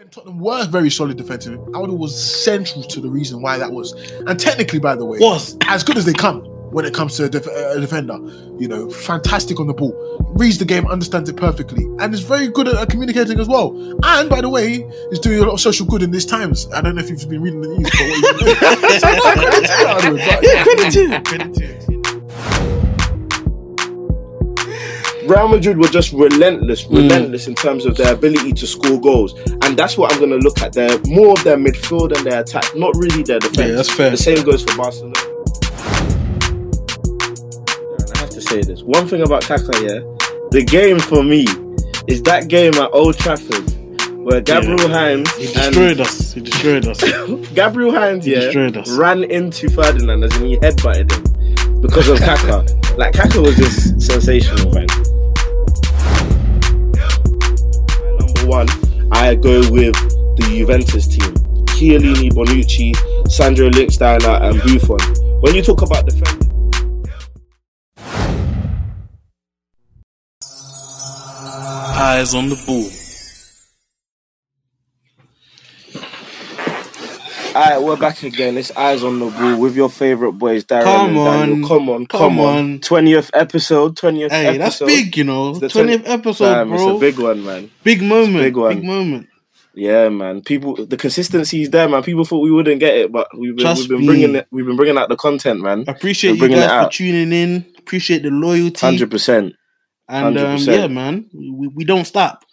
when Tottenham were very solid defensively, Aldo was central to the reason why that was. And technically, by the way, Was. as good as they come when it comes to a, def- a defender. You know, fantastic on the ball, reads the game, understands it perfectly, and is very good at, at communicating as well. And by the way, is doing a lot of social good in these times. I don't know if you've been reading the news, but what he's been doing. so no credit to Aldo, but yeah, Credit to you. Credit to Real Madrid were just relentless, mm. relentless in terms of their ability to score goals, and that's what I'm going to look at. Their more of their midfield and their attack, not really their defense. Yeah, that's fair. The same goes for Barcelona. I have to say this: one thing about Kaka, yeah, the game for me is that game at Old Trafford where Gabriel Heinze He and destroyed us. He destroyed us. Gabriel Heinze, yeah, destroyed us. ran into Ferdinand as in he headbutted him because of Kaka. like Kaka was just sensational, man. One, I go with the Juventus team: Chiellini, Bonucci, Sandro Linksteiner, and Buffon. When you talk about defending. Eyes on the ball. Alright, we're back again. It's Eyes on the Ball with your favourite boys, Darren Come and Daniel. on. Come on, come, Come on. on. 20th episode, 20th Hey, that's episode. big, you know. The Twentieth episode, Damn, bro. It's a big one, man. big moment. big one. Big moment. Yeah, man. People, the consistency is there, man. People thought we wouldn't get it, but we've been, Trust we've been me. bringing it. We've been bringing out the content, man. Appreciate you it guys for tuning in. Appreciate the loyalty. Hundred percent. And um, yeah, man, we, we don't stop.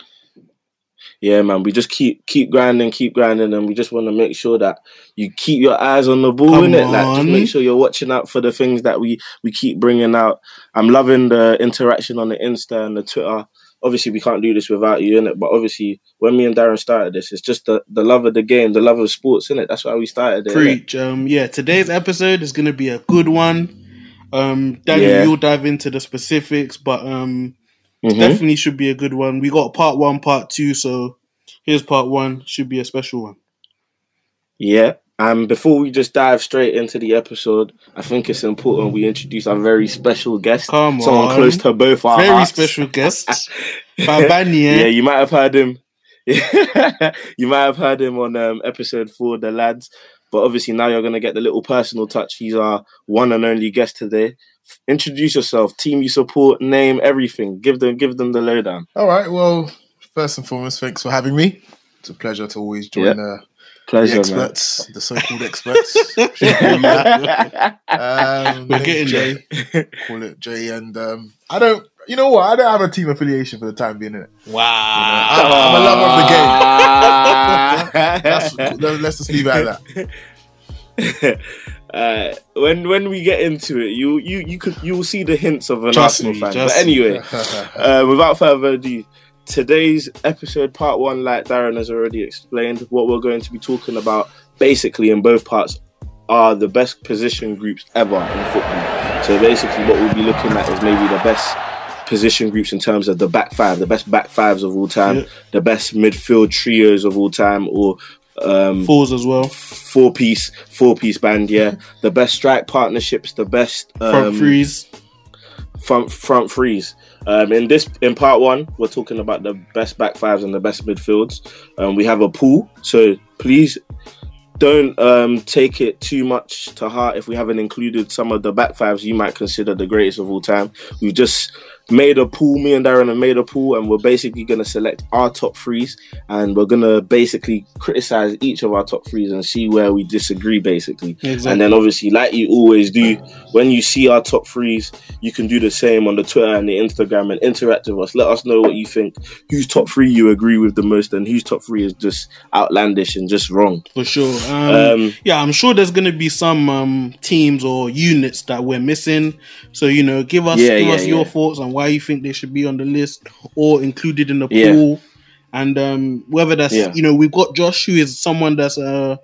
Yeah, man. We just keep keep grinding, keep grinding, and we just want to make sure that you keep your eyes on the ball, Come innit? Like, just make sure you're watching out for the things that we we keep bringing out. I'm loving the interaction on the Insta and the Twitter. Obviously, we can't do this without you, innit? But obviously, when me and Darren started this, it's just the, the love of the game, the love of sports, innit? That's why we started it. innit? Preach. Um, yeah, today's episode is gonna be a good one. Um, Daniel, Yeah. you'll dive into the specifics, but um, Mhm. definitely should be a good one. We got part one, part two, so here's part one. Should be a special one. Yeah. And before we just dive straight into the episode, I think it's important we introduce our very special guest. Come someone on. close to both our Very hearts. special guest, Babani. Yeah, eh? you might have heard him. you might have heard him on um, episode four, the lads. But obviously now you're gonna get the little personal touch. He's our one and only guest today. Introduce yourself, team you support, name, everything. Give them, give them the lowdown. All right. Well, first and foremost, thanks for having me. It's a pleasure to always join Yeah. uh, the Pleasure, man. experts, the so-called experts. um, We're getting Jay. Call it Jay, and um, I don't. You know what? I don't have a team affiliation for the time being. Innit? Wow. I'm, I'm a lover of the game. That's, That's, let's just leave it at that. uh, when when we get into it, you you you could you will see the hints of an Trust Arsenal me, fan. But anyway, uh, without further ado, today's episode, part one, like Darren has already explained, what we're going to be talking about, basically in both parts, are the best position groups ever in football. So basically, what we'll be looking at is maybe the best position groups in terms of the back five, the best back fives of all time, Yeah. the best midfield trios of all time, or um, Falls as well. four piece four piece band yeah. The best strike partnerships the best um, Front freeze. front front threes. Um in this in part one we're talking about the best back fives and the best midfields. Um we have a pool so please don't um take it too much to heart. If we haven't included some of the back fives you might consider the greatest of all time. We've just made a pool me and darren have made a pool and we're basically going to select our top threes and we're going to basically criticize each of our top threes and see where we disagree basically Exactly. and then obviously, like you always do, when you see our top threes, you can do the same on the Twitter and the Instagram and interact with us. Let us know what you think. Whose top three you agree with the most, and whose top three is just outlandish and just wrong. for sure. Um, Um, yeah, I'm sure there's gonna be some um, teams or units that we're missing. So you know, give us Yeah, give yeah, us your thoughts on why you think they should be on the list or included in the Yeah. pool, and um, whether that's Yeah. you know we've got Josh who is someone that's uh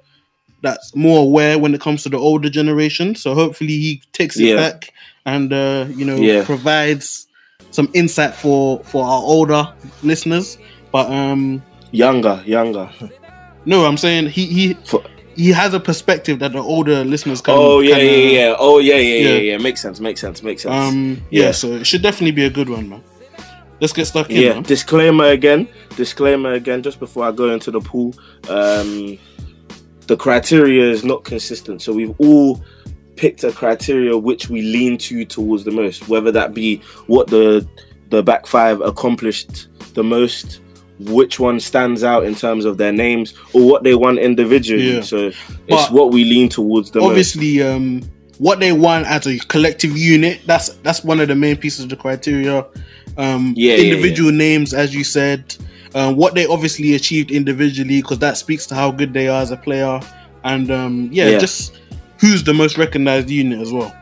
that's more aware when it comes to the older generation. So hopefully he takes it Yeah. back and uh, you know provides some insight for for our older listeners. But um, younger, younger. no, I'm saying he he For- he has a perspective that the older listeners can. oh yeah, can, yeah, uh, yeah, yeah. Oh yeah, yeah, yeah, yeah. yeah, Makes sense. Makes sense. Makes sense. Um, yeah. Yeah. so it should definitely be a good one, man. Let's get stuck in. yeah, man. disclaimer again. Disclaimer again. Just before I go into the pool, um, the criteria is not consistent. So we've all picked a criteria which we lean to towards the most, whether that be what the the back five accomplished the most, which one stands out in terms of their names, or what they want individually. Yeah. So it's But what we lean towards the most. Obviously, um, what they want as a collective unit, that's that's one of the main pieces of the criteria. Um, Yeah, yeah, individual names, as you said, um, what they obviously achieved individually, because that speaks to how good they are as a player, and um, yeah, Yeah. just who's the most recognized unit as well.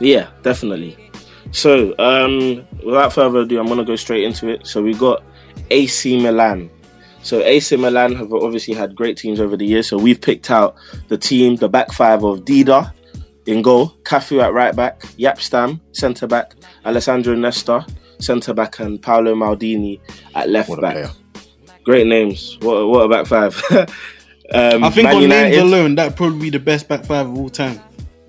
Yeah, definitely. So, um, without further ado, I'm gonna go straight into it. So we got AC Milan. So AC Milan have obviously had great teams over the years. So we've picked out the team, the back five of Dida in goal, Cafu at right back, Jaap Stam centre back, Alessandro Nesta centre back, and Paolo Maldini at left What back. Great names. What what a back five. um, I think Man on names alone, that'd probably be the best back five of all time.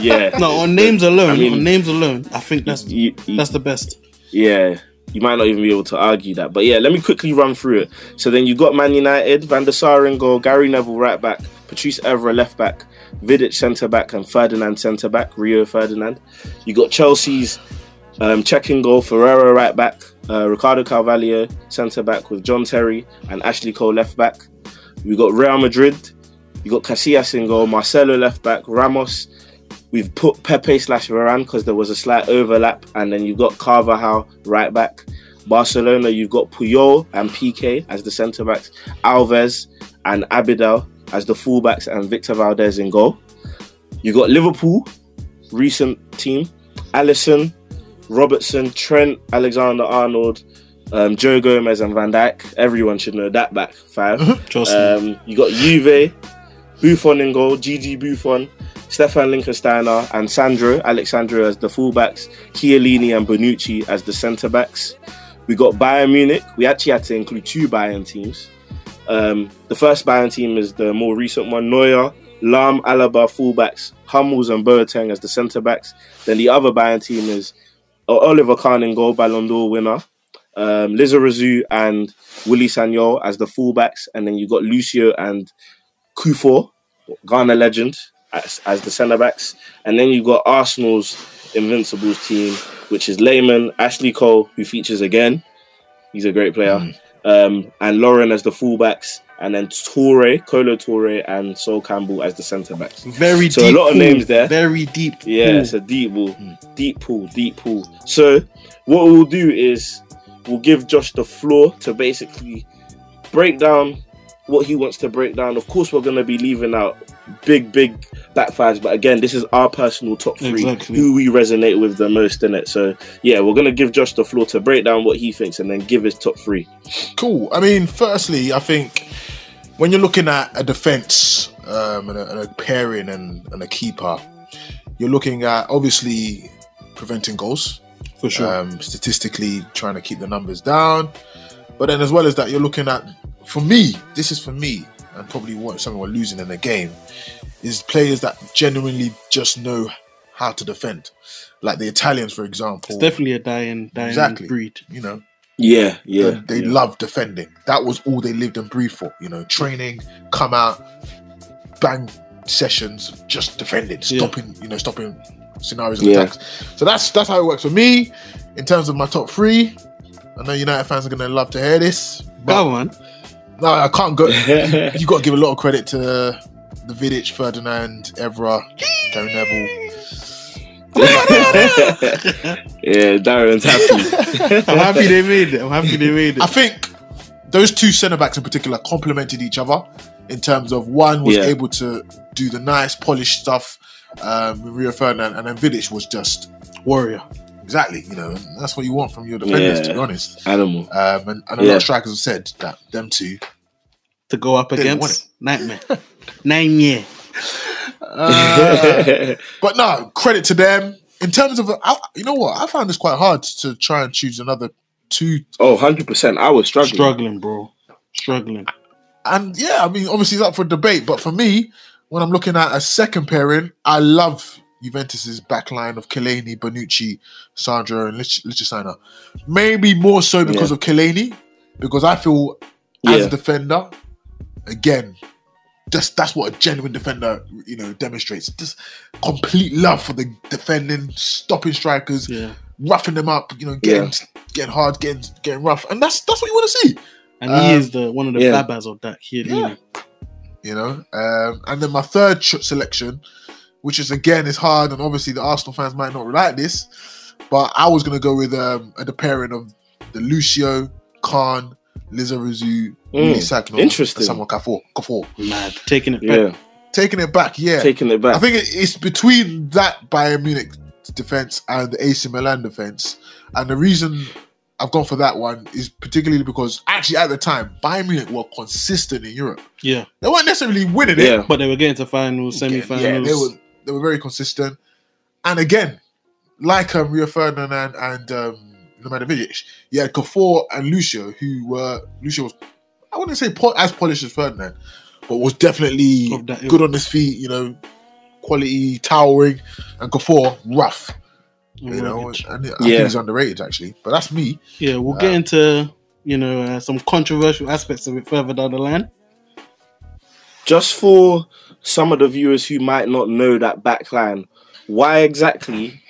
yeah. No, on names alone, I mean- on names alone, I think that's You- you- that's the best. Yeah, you might not even be able to argue that. But yeah, let me quickly run through it. So then you got Man United, Van der Sar in goal, Gary Neville right back, Patrice Evra left back, Vidic centre back, and Ferdinand centre back, Rio Ferdinand. You got Chelsea's um, Cech in goal, Ferreira right back, uh, Ricardo Carvalho centre back with John Terry and Ashley Cole left back. We got Real Madrid. You got Casillas in goal, Marcelo left back, Ramos. We've put Pepe slash Varane because there was a slight overlap, and then you've got Carvajal right back. Barcelona, you've got Puyol and Piqué as the centre backs, Alves and Abidal as the fullbacks, and Victor Valdés in goal. You've got Liverpool, recent team, Alisson, Robertson, Trent, Alexander Arnold, um, Joe Gomez, and Van Dijk. Everyone should know that back five. Me. Um, you got Juve, Buffon in goal, Gigi Buffon, Stefan Linkensteiner, and Sandro Alexandro as the fullbacks, Chiellini and Bonucci as the centre backs. We got Bayern Munich. We actually had to include two Bayern teams. Um, the first Bayern team is the more recent one: Neuer, Lahm, Alaba fullbacks, Hummels and Boateng as the centre backs. Then the other Bayern team is uh, Oliver Kahn in goal, Ballon d'Or winner. Um, Lizarazu and Willy Sagnol as the fullbacks, and then you got Lucio and Kuffour, Ghana legend, as, as the centre backs, and then you've got Arsenal's Invincibles team, which is Lehmann, Ashley Cole, who features again. He's a great player, um, and Lauren as the fullbacks, and then Toure, Kolo Toure, and Sol Campbell as the centre backs. Very deep. so a lot of pool. names there. Very deep. Yeah, pool. it's a deep pool, deep pool, deep pool. So what we'll do is we'll give Josh the floor to basically break down what he wants to break down. Of course, we're going to be leaving out big, big back fives, but again, this is our personal top three, Exactly. who we resonate with the most in it. So yeah, we're going to give Josh the floor to break down what he thinks and then give his top three. Cool. I mean, firstly, I think when you're looking at a defense um, and, a, and a pairing and, and a keeper, you're looking at obviously preventing goals, for sure. um, statistically trying to keep the numbers down. But then, as well as that, you're looking at, for me, this is for me, and probably what something we're losing in the game, is players that genuinely just know how to defend. Like the Italians, for example. it's definitely a dying, dying Exactly. breed. You know, Yeah, yeah. they, they yeah. love defending. That was all they lived and breathed for. You know, training, come out, bang sessions, just defending, Yeah. stopping. You know, stopping scenarios of Yeah. attacks. So that's that's how it works for me. In terms of my top three, I know United fans are gonna love to hear this, but Come on. No, I can't go. you got to give a lot of credit to the Vidic, Ferdinand, Evra, Gary Neville. yeah, Darren's happy. I'm happy they made it. I'm happy they made it. I think those two centre backs in particular complemented each other in terms of one was Yeah. able to do the nice polished stuff um, with Rio Ferdinand, and then Vidic was just Warrior. Exactly, you know, that's what you want from your defenders, to be honest. Animal. Um, and, and a lot Yeah. of strikers have said that them two. To go up Didn't want against Nightmare. Nightmare. Uh, but no, credit to them. In terms of, I, you know what, I found this quite hard to try and choose another two. oh, 100%. I was struggling. Struggling, bro. Struggling. And yeah, I mean, obviously it's up for debate, but for me, when I'm looking at a second pairing, I love Juventus's backline of Chiellini, Bonucci, Sandro, and Lich- Lichtensteiner. Maybe more so because Yeah. of Chiellini, because I feel as Yeah. a defender, again, just that's what a genuine defender, you know, demonstrates. Just complete love for the defending, stopping strikers, Yeah, roughing them up, you know, getting getting hard, getting getting rough, and that's that's what you want to see. and he Um, is the one of the yeah. babas of that. Here, Yeah. you know. Um, and then my third ch- selection, which is again is hard, and obviously the Arsenal fans might not like this, but I was gonna go with um, the pairing of the Lucio, Kahn, Lizarazu, Willy Sagno, interesting. and Samuel Kuffour. Kuffour. mad taking it back. Yeah, Taking it back, yeah. taking it back. I think it's between that Bayern Munich defense and the AC Milan defense, and the reason I've gone for that one is particularly because actually at the time Bayern Munich were consistent in Europe. Yeah, They weren't necessarily winning it, yeah, but they were getting to finals, semi-finals. Yeah, they were they were very consistent. And again, like um, Rio Ferdinand and um, Nemanja you had Kuffour and Lucio, who were Lucio was I wouldn't say po- as polished as Ferdinand, but was definitely that ilk. good on his feet. You know, quality, towering, and Kuffour rough. You know, and I Yeah. think he's underrated actually. But that's me. Yeah, we'll Uh, get into you know uh, some controversial aspects of it further down the line. just for some of the viewers who might not know that backline, why exactly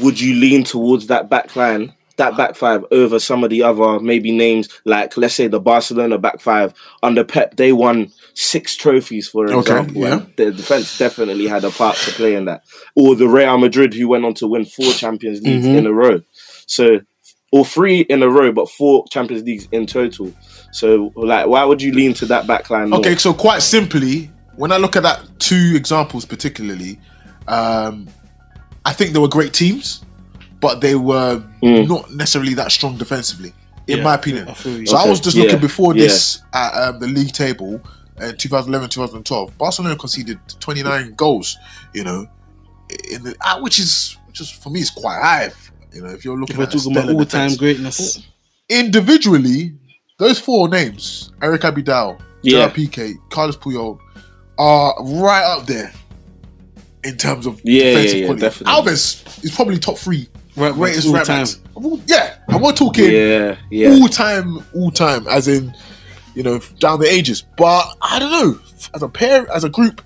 would you lean towards that backline, that back five, over some of the other maybe names like let's say the Barcelona back five under Pep? They won six trophies, for Okay, example. yeah. the defense definitely had a part to play in that. Or the Real Madrid who went on to win four Champions Leagues Mhm. in a row. So or three in a row, but four Champions Leagues in total. So, like, why would you lean to that backline? Okay, so quite simply, when I look at that two examples particularly, um, I think they were great teams, but they were Mm. not necessarily that strong defensively, in Yeah, my opinion. I feel you. So I was just yeah, looking before yeah. this at um, the league table in 2011, 2012. Barcelona conceded 29 goals, you know, in the uh, which is which is for me is quite high. You know, if you're looking If at talking about all-time defense. greatness, individually, those four names, Eric Abidal, Yeah. Gerard Piqué, Carlos Puyol, are right up there in terms of Yeah, yeah, defensive yeah, quality. definitely. Alves is probably top three right, greatest all right time. backs. of all- Yeah, and we're talking Yeah, yeah. all time, all time, as in you know down the ages. But I don't know, as a pair, as a group,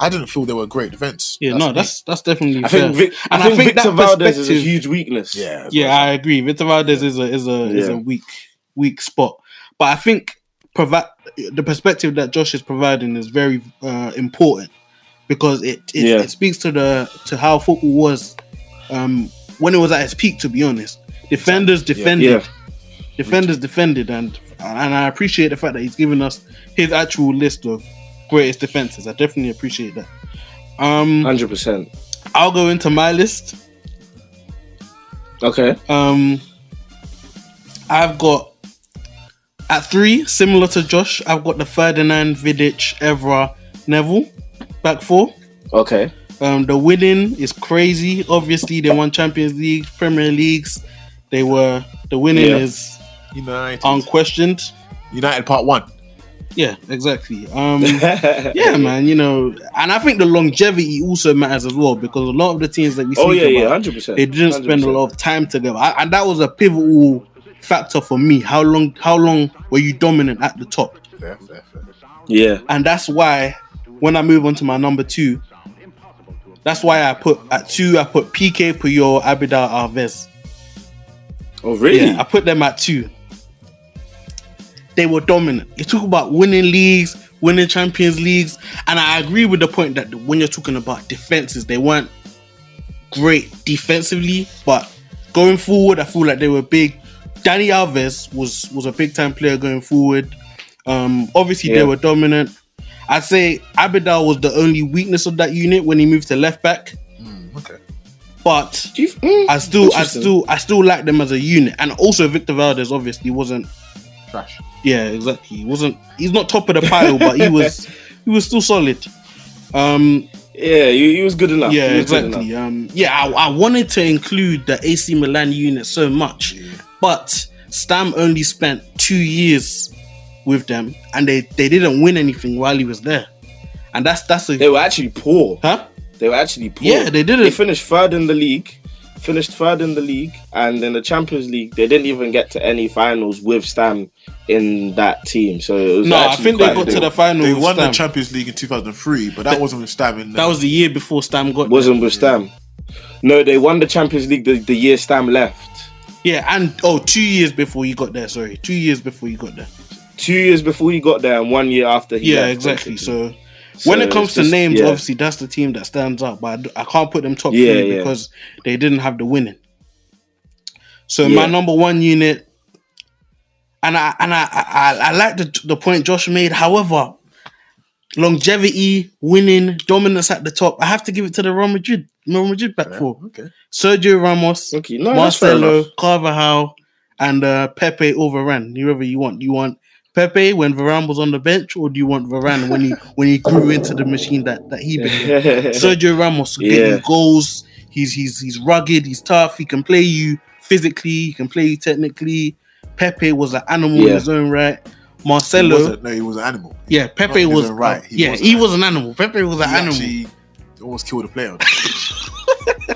I didn't feel they were great events. Yeah, no, me. that's that's definitely. I fair. think, Vic, And I think, Victor that Valdés is a huge weakness. yeah, Yeah, what I agree. Victor Valdés is a is a is a weak weak spot, but I think provide the perspective that Josh is providing is very uh, important because it it, Yeah. it speaks to the to how football was um, when it was at its peak. To be honest, defenders defended, Yeah. defenders defended, and and I appreciate the fact that he's given us his actual list of greatest defenses. I definitely appreciate that. Um, hundred percent. I'll go into my list. Okay. Um, I've got at three, similar to Josh. I've got the Ferdinand, Vidic, Evra, Neville, back four. Okay. Um, the winning is crazy. Obviously, they won Champions League, Premier Leagues. They were the winning Yeah. is United. unquestioned. United Part One. Yeah, exactly. Um, yeah, man. You know, and I think the longevity also matters as well because a lot of the teams that we speak Oh yeah, yeah, about, hundred percent. they didn't spend a lot of time together, I, and that was a pivotal factor for me. How long? How long were you dominant at the top? Fair, fair, fair. Yeah. And that's why when I move on to my number two, that's why I put at two. I put Piqué Puyol, Abidal, Alves. Oh really? Yeah, I put them at two. They were dominant. You talk about winning leagues, winning Champions Leagues, and I agree with the point that when you're talking about defenses, they weren't great defensively, but going forward, I feel like they were big. Dani Alves was was a big time player going forward. Um, obviously, Yeah. they were dominant. I'd say Abidal was the only weakness of that unit when he moved to left back, Mm, okay. but you- mm, I still, I still, I still like them as a unit. And also, Victor Valdés obviously wasn't. Trash. Yeah, exactly. He wasn't. He's not top of the pile, but he was. He was still solid. Um. Yeah, he, he was good enough. Yeah. He was good Exactly. enough. Um. Yeah. I, I wanted to include the AC Milan unit so much, but Stam only spent two years with them, and they they didn't win anything while he was there. And that's that's a They were actually poor. huh. They were actually poor. Yeah, they didn't. They finished third in the league. Finished third in the league, and in the Champions League, they didn't even get to any finals with Stam in that team. So it was No, I think they quite got to the final. They with won the Champions League in 2003, but that wasn't with Stam in That was the year before Stam got. wasn't with Stam. No, they won the Champions League the, the year Stam left. Yeah, and oh, two years before you got there. Sorry, two years before you got there. Two years before you got there, and one year after he yeah, exactly. basically. So, when it comes to just- names, yeah. obviously that's the team that stands out. But I can't put them top Yeah, three yeah. because they didn't have the winning. So my number one unit, and I and I I, I like the the point Josh made. However, longevity, winning, dominance at the top, I have to give it to the Real Madrid. Real Madrid back Yeah, four. Okay. Sergio Ramos, Okay, no, that's fair Marcelo. Carvajal, and uh, Pepe over Varane. Whoever you want. You want Pepe when Varane was on the bench, or do you want Varane when he when he grew into the machine that that he became? Sergio Ramos will get Yeah. goals. He's he's he's rugged. He's tough. He can play you physically. He can play you technically. Pepe was an animal in his own right. He Marcelo, wasn't, no, he was an animal. Yeah, Pepe in was right. He yeah, was he an was an animal. Pepe was an He animal. actually almost killed a player.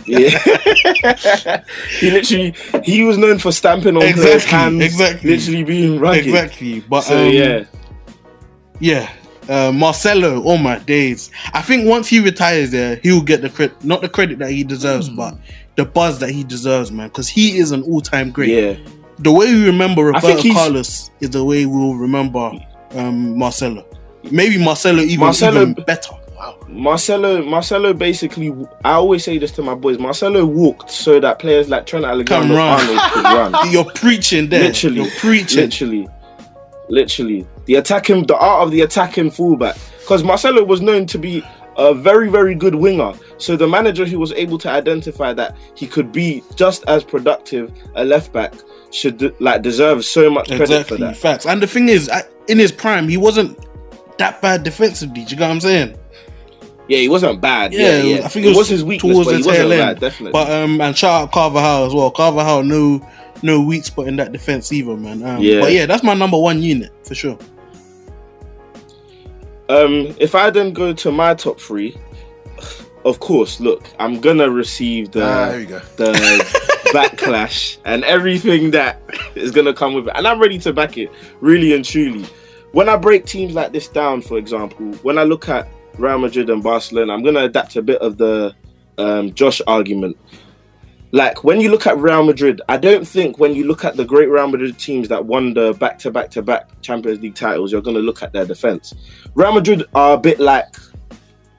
Yeah. he literally he was known for stamping on players' hands, exactly. literally being rugged. Exactly, but So um, yeah, Yeah. Uh, Marcelo, oh my days. I think once he retires there, he'll get the credit, not the credit that he deserves, Hmm. but the buzz that he deserves, man. Because he is an all time great. yeah, The way we remember Roberto Carlos is the way we'll remember um, Marcelo. Maybe Marcelo even, Marcelo- even better. wow. Marcelo. Marcelo basically. I always say this to my boys. Marcelo walked so that players like Trent Alexander. Arnold could run. You're preaching there. Literally. You're preaching. literally, literally, the attacking, the art of the attacking fullback. Because Marcelo was known to be a very, very good winger. So the manager who was able to identify that he could be just as productive a left back should like deserve so much credit Exactly. for that. Facts. And the thing is, in his prime, he wasn't that bad defensively. Do you get what I'm saying? Yeah, he wasn't bad. Yeah, Yeah, yeah. I think it was his weakness, towards but he wasn't bad. Definitely. But um, and shout out Carvajal as well. Carvajal, no, no weak spot in that defense either, man. Um, Yeah. But yeah, that's my number one unit for sure. Um, if I then go to my top three, of course, look, I'm gonna receive the Ah, there you go. the backlash and everything that is gonna come with it, and I'm ready to back it, really and truly. When I break teams like this down, for example, when I look at Real Madrid and Barcelona, I'm gonna adapt a bit of the um, Josh argument. Like when you look at Real Madrid, I don't think when you look at the great Real Madrid teams that won the back to back to back Champions League titles, you're going to look at their defense. Real Madrid are a bit like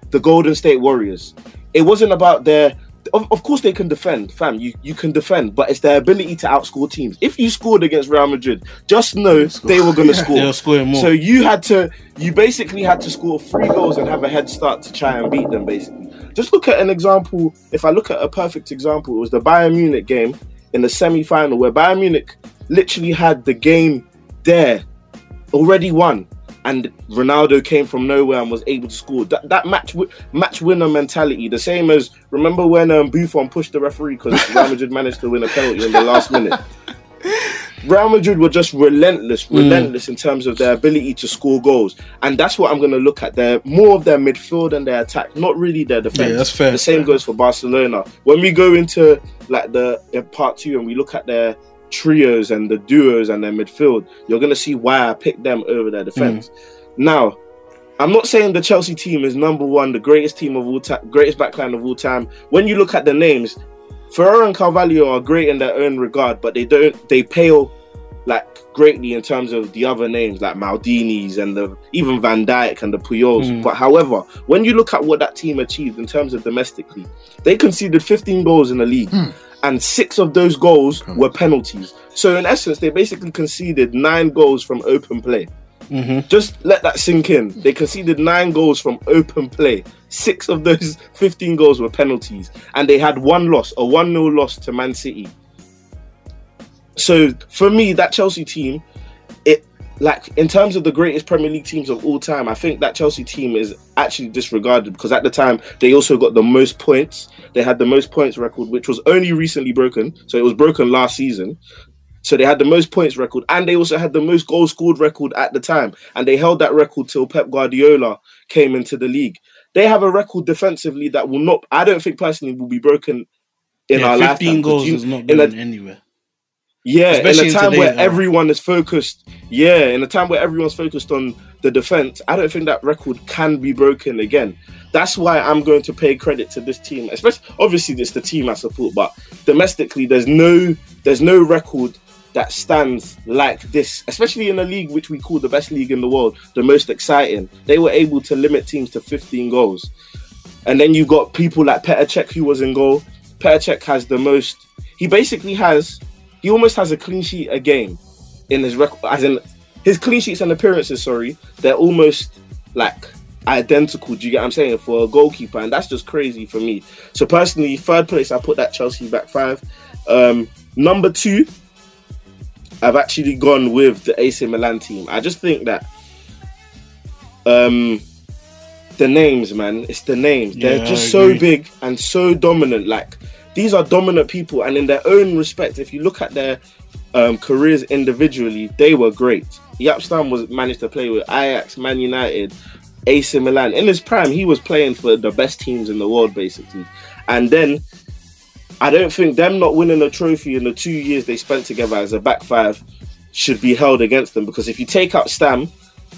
the Golden State Warriors. It wasn't about their. Of, of course, they can defend, fam. You you can defend, but it's their ability to outscore teams. If you scored against Real Madrid, just know they were going to score. They're scoring more. So you had to, you basically had to score three goals and have a head start to try and beat them. Basically, just look at an example. If I look at a perfect example, it was the Bayern Munich game in the semi-final where Bayern Munich literally had the game there, already won, and Ronaldo came from nowhere and was able to score. That that match match winner mentality, the same as remember when um, Buffon pushed the referee because Real Madrid managed to win a penalty in the last minute. Real Madrid were just relentless, Mm. relentless in terms of their ability to score goals, and that's what I'm going to look at. Their more of their midfield and their attack, not really their defense. Yeah, that's fair. The same goes for Barcelona. When we go into like the in part two and we look at their trios and the duos and their midfield, you're going to see why I picked them over their defense. Now, I'm not saying the Chelsea team is number one, the greatest team of all time, greatest backline of all time. When you look at the names, Ferrer and Carvalho are great in their own regard, but they don't they pale like greatly in terms of the other names like Maldini's and the even Van Dijk and the Puyols. Mm. But however, when you look at what that team achieved in terms of domestically, they conceded 15 goals in the league. Hmm. And six of those goals were penalties. So in essence, they basically conceded nine goals from open play. Hmm Just let that sink in. They conceded nine goals from open play. Six of those 15 goals were penalties. And they had one loss, a 1 0 loss to Man City. So for me, that Chelsea team, it like in terms of the greatest Premier League teams of all time, I think that Chelsea team is actually disregarded because at the time they also got the most points. They had the most points record, which was only recently broken. So it was broken last season. So they had the most points record, and they also had the most goals scored record at the time, and they held that record till Pep Guardiola came into the league. they have a record defensively that will not. I don't think personally will be broken in yeah, our 15 lifetime. goals you- is not in a- going anywhere. Yeah, Especially in in a time where today's era. everyone is focused. Yeah, in a time where everyone's focused on the defense, I don't think that record can be broken again. That's why I'm going to pay credit to this team. Especially, obviously, it's the team I support, but domestically, there's no there's no record that stands like this. Especially in a league which we call the best league in the world, the most exciting. They were able to limit teams to 15 goals, and then you've got people like Petr who was in goal. Petr has the most. He basically has he almost has a clean sheet a game in his record as in his clean sheets and appearances sorry they're almost like identical do you get what i'm saying for a goalkeeper and that's just crazy for me so personally third place i put that chelsea back five um number two i've actually gone with the ac milan team. I just think that um the names man it's the names. They're just so big and so dominant. Like these are dominant people and in their own respect if you look at their um, careers individually they were great. Jaap Stam was managed to play with Ajax Man United AC Milan. In his prime he was playing for the best teams in the world basically. And then I don't think them not winning a trophy in the two years they spent together as a back five should be held against them because if you take out Stam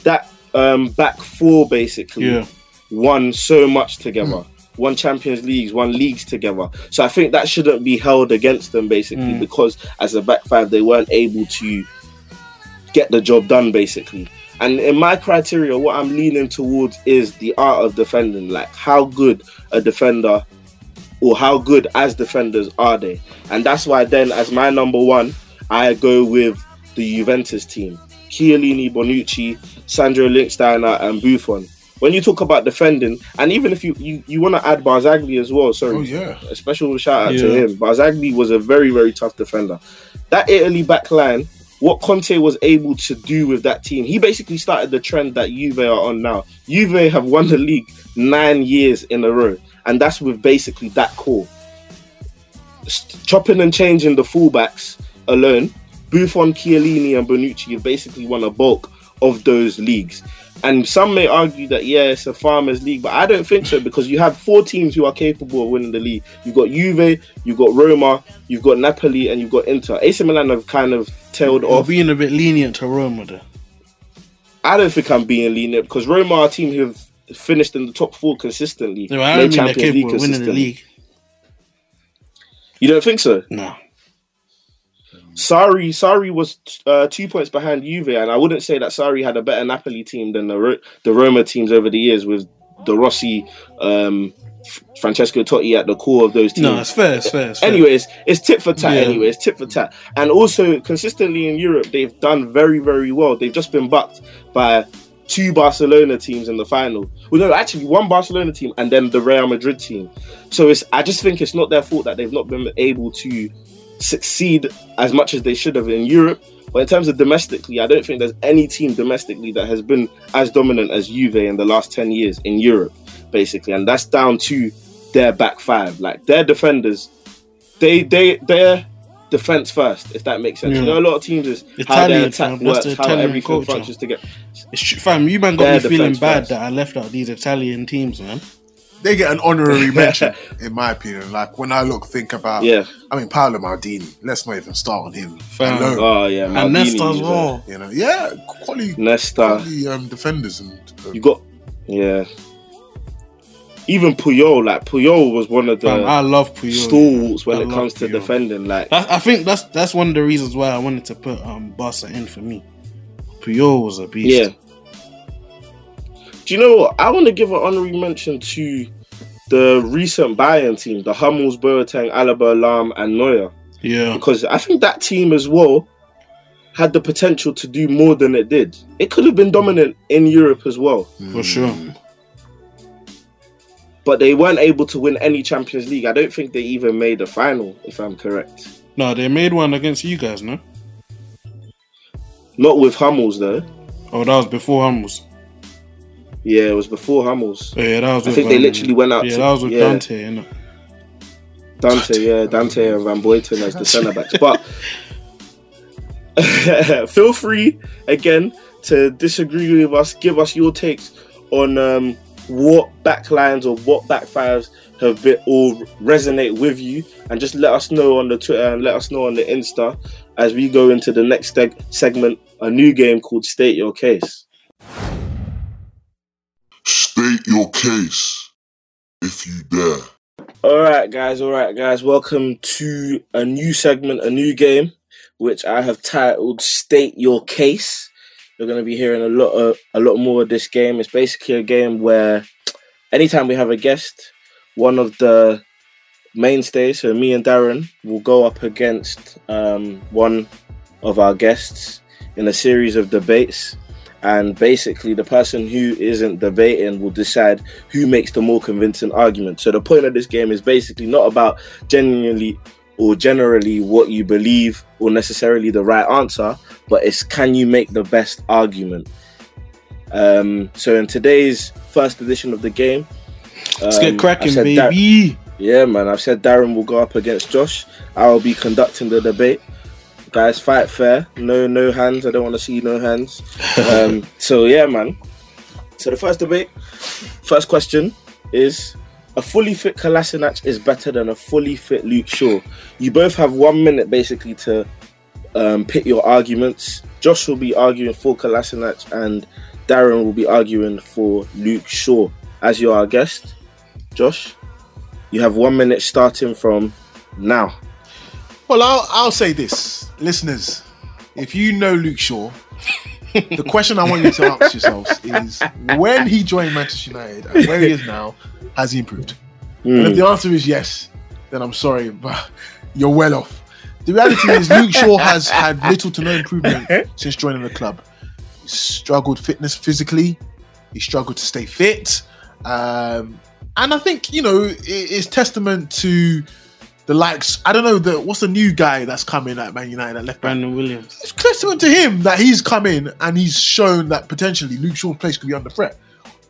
that um, back four basically Yeah. won so much together. Won Champions Leagues, won leagues together. So I think that shouldn't be held against them basically Mm. because as a back five they weren't able to get the job done basically. And in my criteria, what I'm leaning towards is the art of defending. Like how good a defender or how good as defenders are they? And that's why then as my number one, I go with the Juventus team. Chiellini, Bonucci, Sandro Linksteiner, and Buffon. When you talk about defending, and even if you you, you want to add Barzagli as well, sorry, Oh yeah. a special shout out to him. Barzagli was a very, very tough defender. That Italy back line, what Conte was able to do with that team, he basically started the trend that Juve are on now. Juve have won the league nine years in a row, and that's with basically that core. Chopping and changing the fullbacks alone, Buffon, Chiellini, and Bonucci have basically won a bulk of those leagues. And some may argue that yeah, it's a farmers league, but I don't think so because you have four teams who are capable of winning the league. You've got Juve, you've got Roma, you've got Napoli, and you've got Inter. AC Milan have kind of tailed Or off. being a bit lenient to Roma there. I don't think I'm being lenient because Roma are a team who have finished in the top four consistently. No, I don't think they're capable of winning the league. You don't think so? No. Sarri, Sarri was uh, two points behind Juve, and I wouldn't say that Sarri had a better Napoli team than the Ro- the Roma teams over the years with De Rossi, um, Francesco Totti at the core of those teams. No, it's fair, it's fair. It's fair. Anyways, it's tit for tat. Yeah. Anyway, it's tit for tat, and also consistently in Europe, they've done very, very well. They've just been bucked by two Barcelona teams in the final. Well, no, actually, one Barcelona team and then the Real Madrid team. So it's. I just think it's not their fault that they've not been able to succeed as much as they should have in Europe. But in terms of domestically, I don't think there's any team domestically that has been as dominant as Juve in the last 10 years in Europe, basically. And that's down to their back five. Like their defenders, they they their defense first, if that makes sense. Yeah. You know, a lot of teams is how their attack fam, works, the how Italian everything culture. functions together. It's true, fam, you man got Their me feeling bad first. that I left out these Italian teams, man. They get an honorary mention, in my opinion. Like when I look, think about. Yeah. I mean, Paolo Maldini. Let's not even start on him. Fam. alone, Oh yeah, And Maldini Nesta is as well. you know, yeah, quality, Nesta. quality um, defenders and. uh, You got yeah. Even Puyol, like Puyol was one of the Fam, I love Puyol. stalwarts when I it comes to defending. Like I, I think that's that's one of the reasons why I wanted to put um Barca in for me. Puyol was a beast. Yeah. Do you know what? I want to give an honorary mention to the recent Bayern team, the Hummels, Boateng, Alaba, Lahm, and Neuer, Yeah. because I think that team as well had the potential to do more than it did. It could have been dominant in Europe as well, For sure. But they weren't able to win any Champions League. I don't think they even made a final, if I'm correct. No, they made one against you guys, no? Not with Hummels though. Oh, that was before Hummels. Yeah, it was before Hummels. Oh, yeah, that was I think they um, literally went out Yeah, to- that was with yeah. Dante, innit? Dante, yeah, Dante and Van Buyten as the centre backs. But feel free again to disagree with us, give us your takes on um, what backlines or what back fives have been or resonate with you, and just let us know on the Twitter and let us know on the Insta as we go into the next seg- segment, a new game called State Your Case. State your case, if you dare. All right, guys. All right, guys. Welcome to a new segment, a new game, which I have titled "State Your Case." You're going to be hearing a lot of a lot more of this game. It's basically a game where, anytime we have a guest, one of the mainstays, so me and Darren, will go up against um, one of our guests in a series of debates and basically the person who isn't debating will decide who makes the more convincing argument. So the point of this game is basically not about genuinely or generally what you believe or necessarily the right answer, but it's can you make the best argument. Um, so in today's first edition of the game, Let's um, get cracking, I've Dar- baby. yeah, man. I've said Darren will go up against Josh. I will be conducting the debate. Guys, fight fair. No, no hands. I don't want to see no hands. Um, so yeah, man. So the first debate, first question is: A fully fit Kolasinac is better than a fully fit Luke Shaw. You both have one minute basically to um, pit your arguments. Josh will be arguing for Kolasinac, and Darren will be arguing for Luke Shaw. As you're our guest, Josh, you have one minute starting from now. Well, I'll, I'll say this, listeners. If you know Luke Shaw, the question I want you to ask yourselves is when he joined Manchester United and where he is now, has he improved? And if the answer is yes, then I'm sorry, but you're well off. The reality is Luke Shaw has had little to no improvement since joining the club. He struggled fitness physically. He struggled to stay fit. Um, and I think, you know, it, it's testament to the likes. I don't know, the what's the new guy that's coming at Man United at left back? Brandon Williams. It's testament to him that he's come in and he's shown that potentially Luke Shaw's place could be under threat.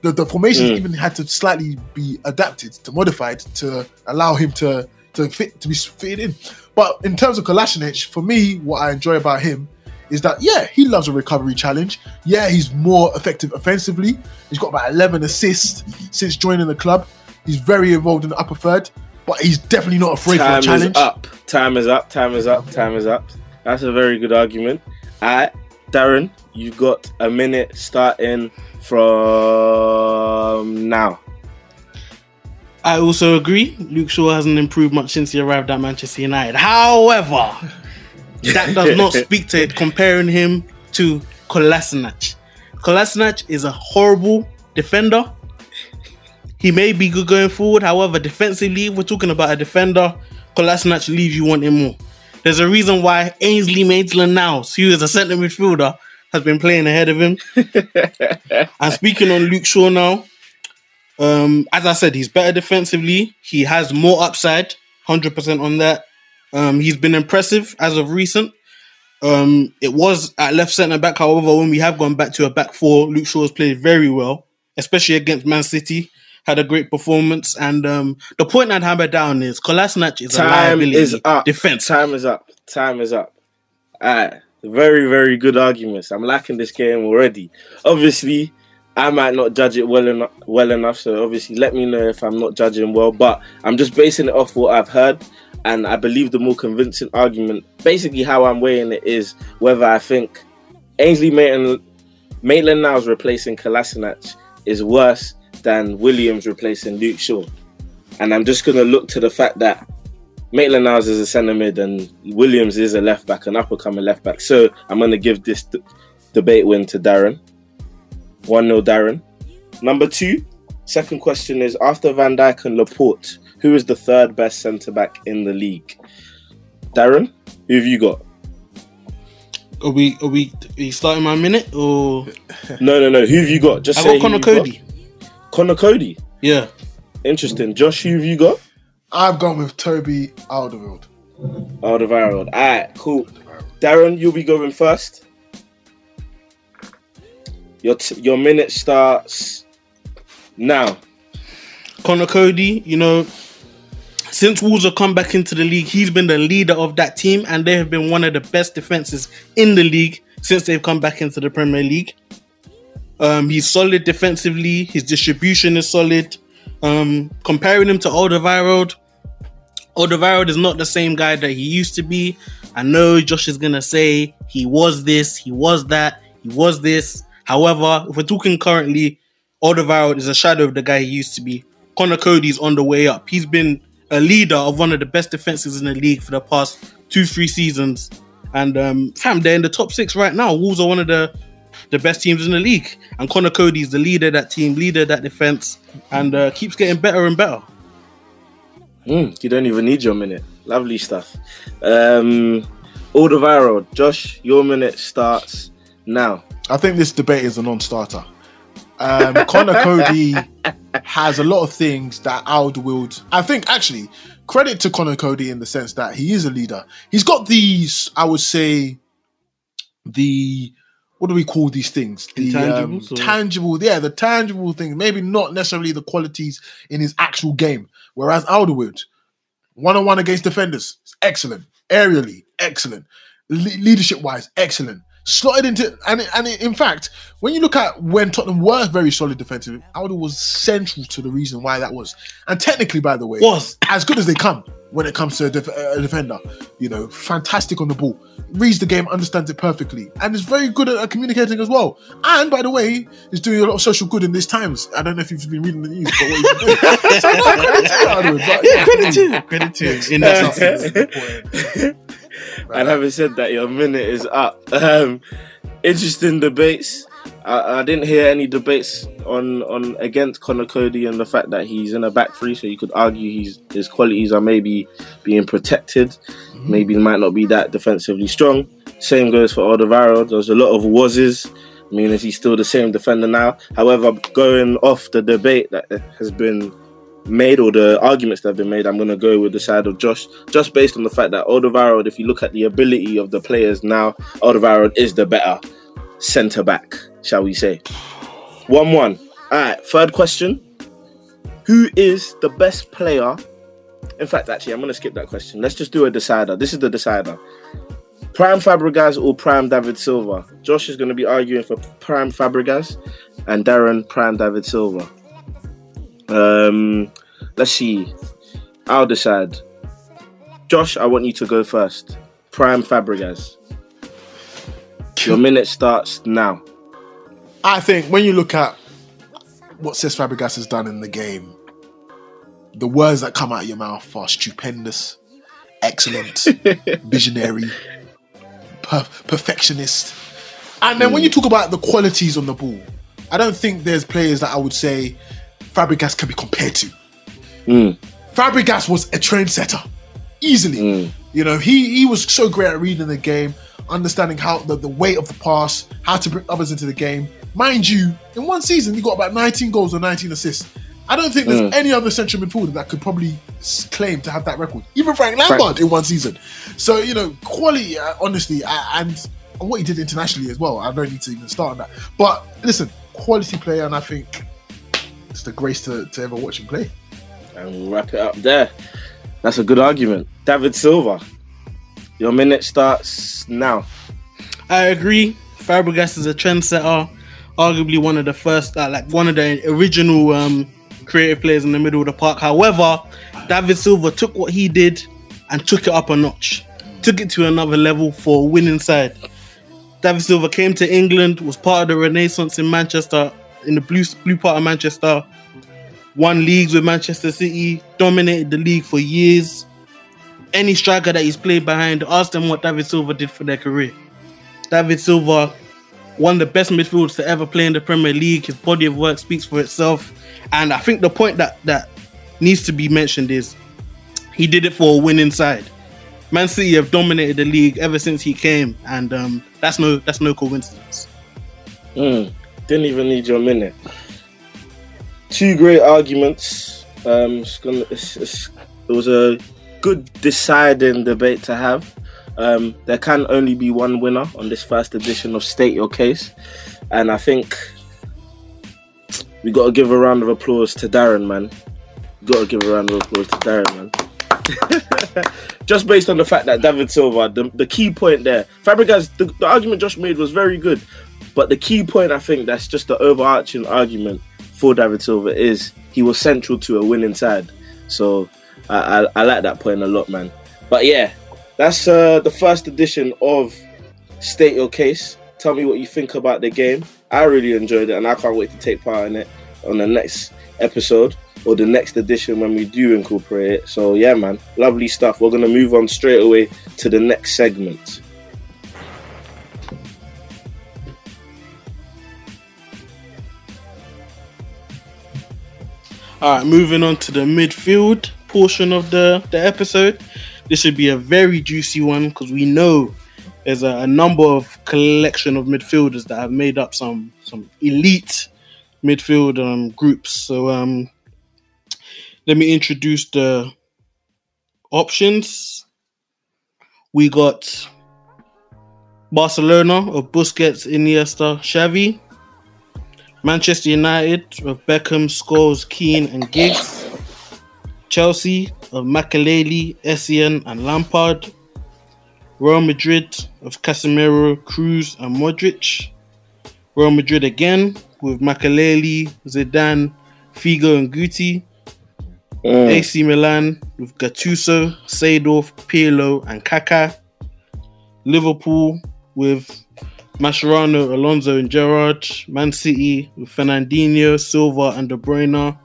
The, the formations Mm. even had to slightly be adapted, to modified to allow him to to fit to be fitted in. But in terms of Kolasinac, for me, what I enjoy about him is that yeah, he loves a recovery challenge. Yeah, he's more effective offensively. He's got about 11 assists since joining the club. He's very involved in the upper third, but he's definitely not afraid for a Time is up. Time is up. Time is up. Time is up. That's a very good argument. Alright, Darren, you've got a minute starting from now. I also agree. Luke Shaw hasn't improved much since he arrived at Manchester United. However, that does not speak to it comparing him to Kolasinac. Kolasinac is a horrible defender. He may be good going forward. However, defensively, we're talking about a defender. Kolasinac leaves you wanting more. There's a reason why Ainsley Maitland-Niles, who is a centre midfielder, has been playing ahead of him. and speaking on Luke Shaw now, um, as I said, he's better defensively. He has more upside, hundred percent on that. Um, he's been impressive as of recent. Um, it was at left centre back, however, when we have gone back to a back four, Luke Shaw has played very well, especially against Man City. Had a great performance, and um, the point I'd hammer down is Kolasinac is a Time liability. is up. Defense. Time is up. Time is up. Alright. Very, very good arguments. I'm liking this game already. Obviously, I might not judge it well enough well enough, so obviously let me know if I'm not judging well. But I'm just basing it off what I've heard, and I believe the more convincing argument, basically how I'm weighing it is whether I think Ainsley Maitland Maitland Niles replacing Kolasinac is worse than Williams replacing Luke Shaw. And I'm just gonna look to the fact that Maitland Niles is a centre mid and Williams is a left back, an up and coming left back. So I'm gonna give this d- debate win to Darren. 1 0 Darren. Number two, second question is after Van Dijk and Laporte, who is the third best centre back in the league? Darren, who have you got? Are we? Are we? Are you starting my minute or? No, no, no. Who have you got? Just I say got Conor Coady. Got. Conor Coady. Yeah. Interesting. Josh, who have you got? I've gone with Toby Alderweireld. Alderweireld. Alright, cool. Darren, you'll be going first. Your t- your minute starts now. Conor Coady, you know, since Wolves have come back into the league, he's been the leader of that team, and they have been one of the best defenses in the league since they've come back into the Premier League. Um, he's solid defensively. His distribution is solid. Um, comparing him to Alderweireld, Alderweireld is not the same guy that he used to be. I know Josh is gonna say he was this, he was that, he was this. However, if we're talking currently, Alderweireld is a shadow of the guy he used to be. Conor Coady's on the way up. He's been a leader of one of the best defenses in the league for the past two, three seasons. And um, fam, they're in the top six right now. Wolves are one of the the best teams in the league, and Conor Coady's the leader of that team, leader of that defense, and uh, keeps getting better and better. Mm, you don't even need your minute. Lovely stuff. Um, Alderweireld, Josh, your minute starts now. I think this debate is a non-starter. Um, Conor Coady has a lot of things that Alderweireld. I think actually credit to Conor Coady in the sense that he is a leader. He's got these, I would say, the what do we call these things? The um, tangible, yeah, the tangible things. Maybe not necessarily the qualities in his actual game. Whereas Alderwood, one on one against defenders, excellent. Aerially, excellent. Le- leadership wise, excellent. Slotted into and and in fact, when you look at when Tottenham were very solid defensively, Alder was central to the reason why that was. And technically, by the way, Was. as good as they come when it comes to a, def- a defender. You know, fantastic on the ball, reads the game, understands it perfectly, and is very good at, at communicating as well. And by the way, is doing a lot of social good in these times. I don't know if you've been reading the news, but what he's been doing. so no credit to Alderwood, but yeah, credit to him. Credit to him. In that sense. And having said that, your minute is up. Um, interesting debates. I, I didn't hear any debates on, on against Conor Coady and the fact that he's in a back three, so you could argue he's, his qualities are maybe being protected. Maybe he might not be that defensively strong. Same goes for Alderweireld. There's a lot of wases. I mean, is he still the same defender now? However, going off the debate that has been made or the arguments that have been made, I'm going to go with the side of Josh, just based on the fact that Alderweireld, if you look at the ability of the players now, Alderweireld is the better centre back, shall we say. 1 1. All right, third question. Who is the best player? In fact, actually, I'm going to skip that question. Let's just do a decider. This is the decider. Prime Fabregas or Prime David Silva? Josh is going to be arguing for Prime Fabregas and Darren Prime David Silva. Um, let's see. I'll decide. Josh, I want you to go first. Prime Fabregas. Your minute starts now. I think when you look at what Cesc Fabregas has done in the game, the words that come out of your mouth are stupendous, excellent, visionary, per- perfectionist. And then when you talk about the qualities on the ball, I don't think there's players that I would say Fabregas can be compared to. Mm. Fabregas was a trendsetter, easily. You know, he he was so great at reading the game, understanding how the, the weight of the pass, how to bring others into the game. Mind you, in one season he got about 19 goals or 19 assists. I don't think there's Mm. any other central midfielder that could probably claim to have that record. Even Frank Lampard Frank- in one season. So you know, quality, uh, honestly, uh, and what he did internationally as well. I don't need to even start on that. But listen, quality player, and I think it's the grace to, to ever watch him play. And wrap it up there. That's a good argument. David Silva. Your minute starts now. I agree. Fabregas is a trendsetter, arguably one of the first, uh, like one of the original um, creative players in the middle of the park. However, David Silva took what he did and took it up a notch, took it to another level for a winning side. David Silva came to England, was part of the Renaissance in Manchester, in the blue blue part of Manchester, won leagues with Manchester City, dominated the league for years. Any striker that he's played behind, ask them what David Silva did for their career. David Silva, one of the best midfielders to ever play in the Premier League. His body of work speaks for itself. And I think the point that that needs to be mentioned is he did it for a winning side. Man City have dominated the league ever since he came, and um, that's no that's no coincidence. Mm, didn't even need your minute. Two great arguments. Um, it's gonna, it's, it's, it was a good deciding debate to have. Um, there can only be one winner on this first edition of State Your Case, and I think we got to give a round of applause to Darren, man. Got to give a round of applause to Darren, man. Just based on the fact that David Silva, the, the key point there, Fabregas, the, the argument Josh made was very good. But the key point, I think, that's just the overarching argument for David Silva is he was central to a winning side. So I, I, I like that point a lot, man. But yeah, that's uh, the first edition of State Your Case. Tell me what you think about the game. I really enjoyed it, and I can't wait to take part in it on the next episode or the next edition when we do incorporate it. So yeah, man, lovely stuff. We're gonna move on straight away to the next segment. All right, moving on to the midfield portion of the, the episode. This should be a very juicy one because we know there's a, a number of collection of midfielders that have made up some some elite midfield um, groups. So um, let me introduce the options. We got Barcelona of Busquets, Iniesta, Xavi. Manchester United of Beckham, Scholes, Keane, and Giggs. Chelsea of Makelele, Essien, and Lampard. Real Madrid of Casemiro, Kroos, and Modric. Real Madrid again with Makelele, Zidane, Figo, and Guti. Mm. AC Milan with Gattuso, Seedorf, Pirlo, and Kaká. Liverpool with Mascherano, Alonso, and Gerrard. Man City with Fernandinho, Silva, and De Bruyne.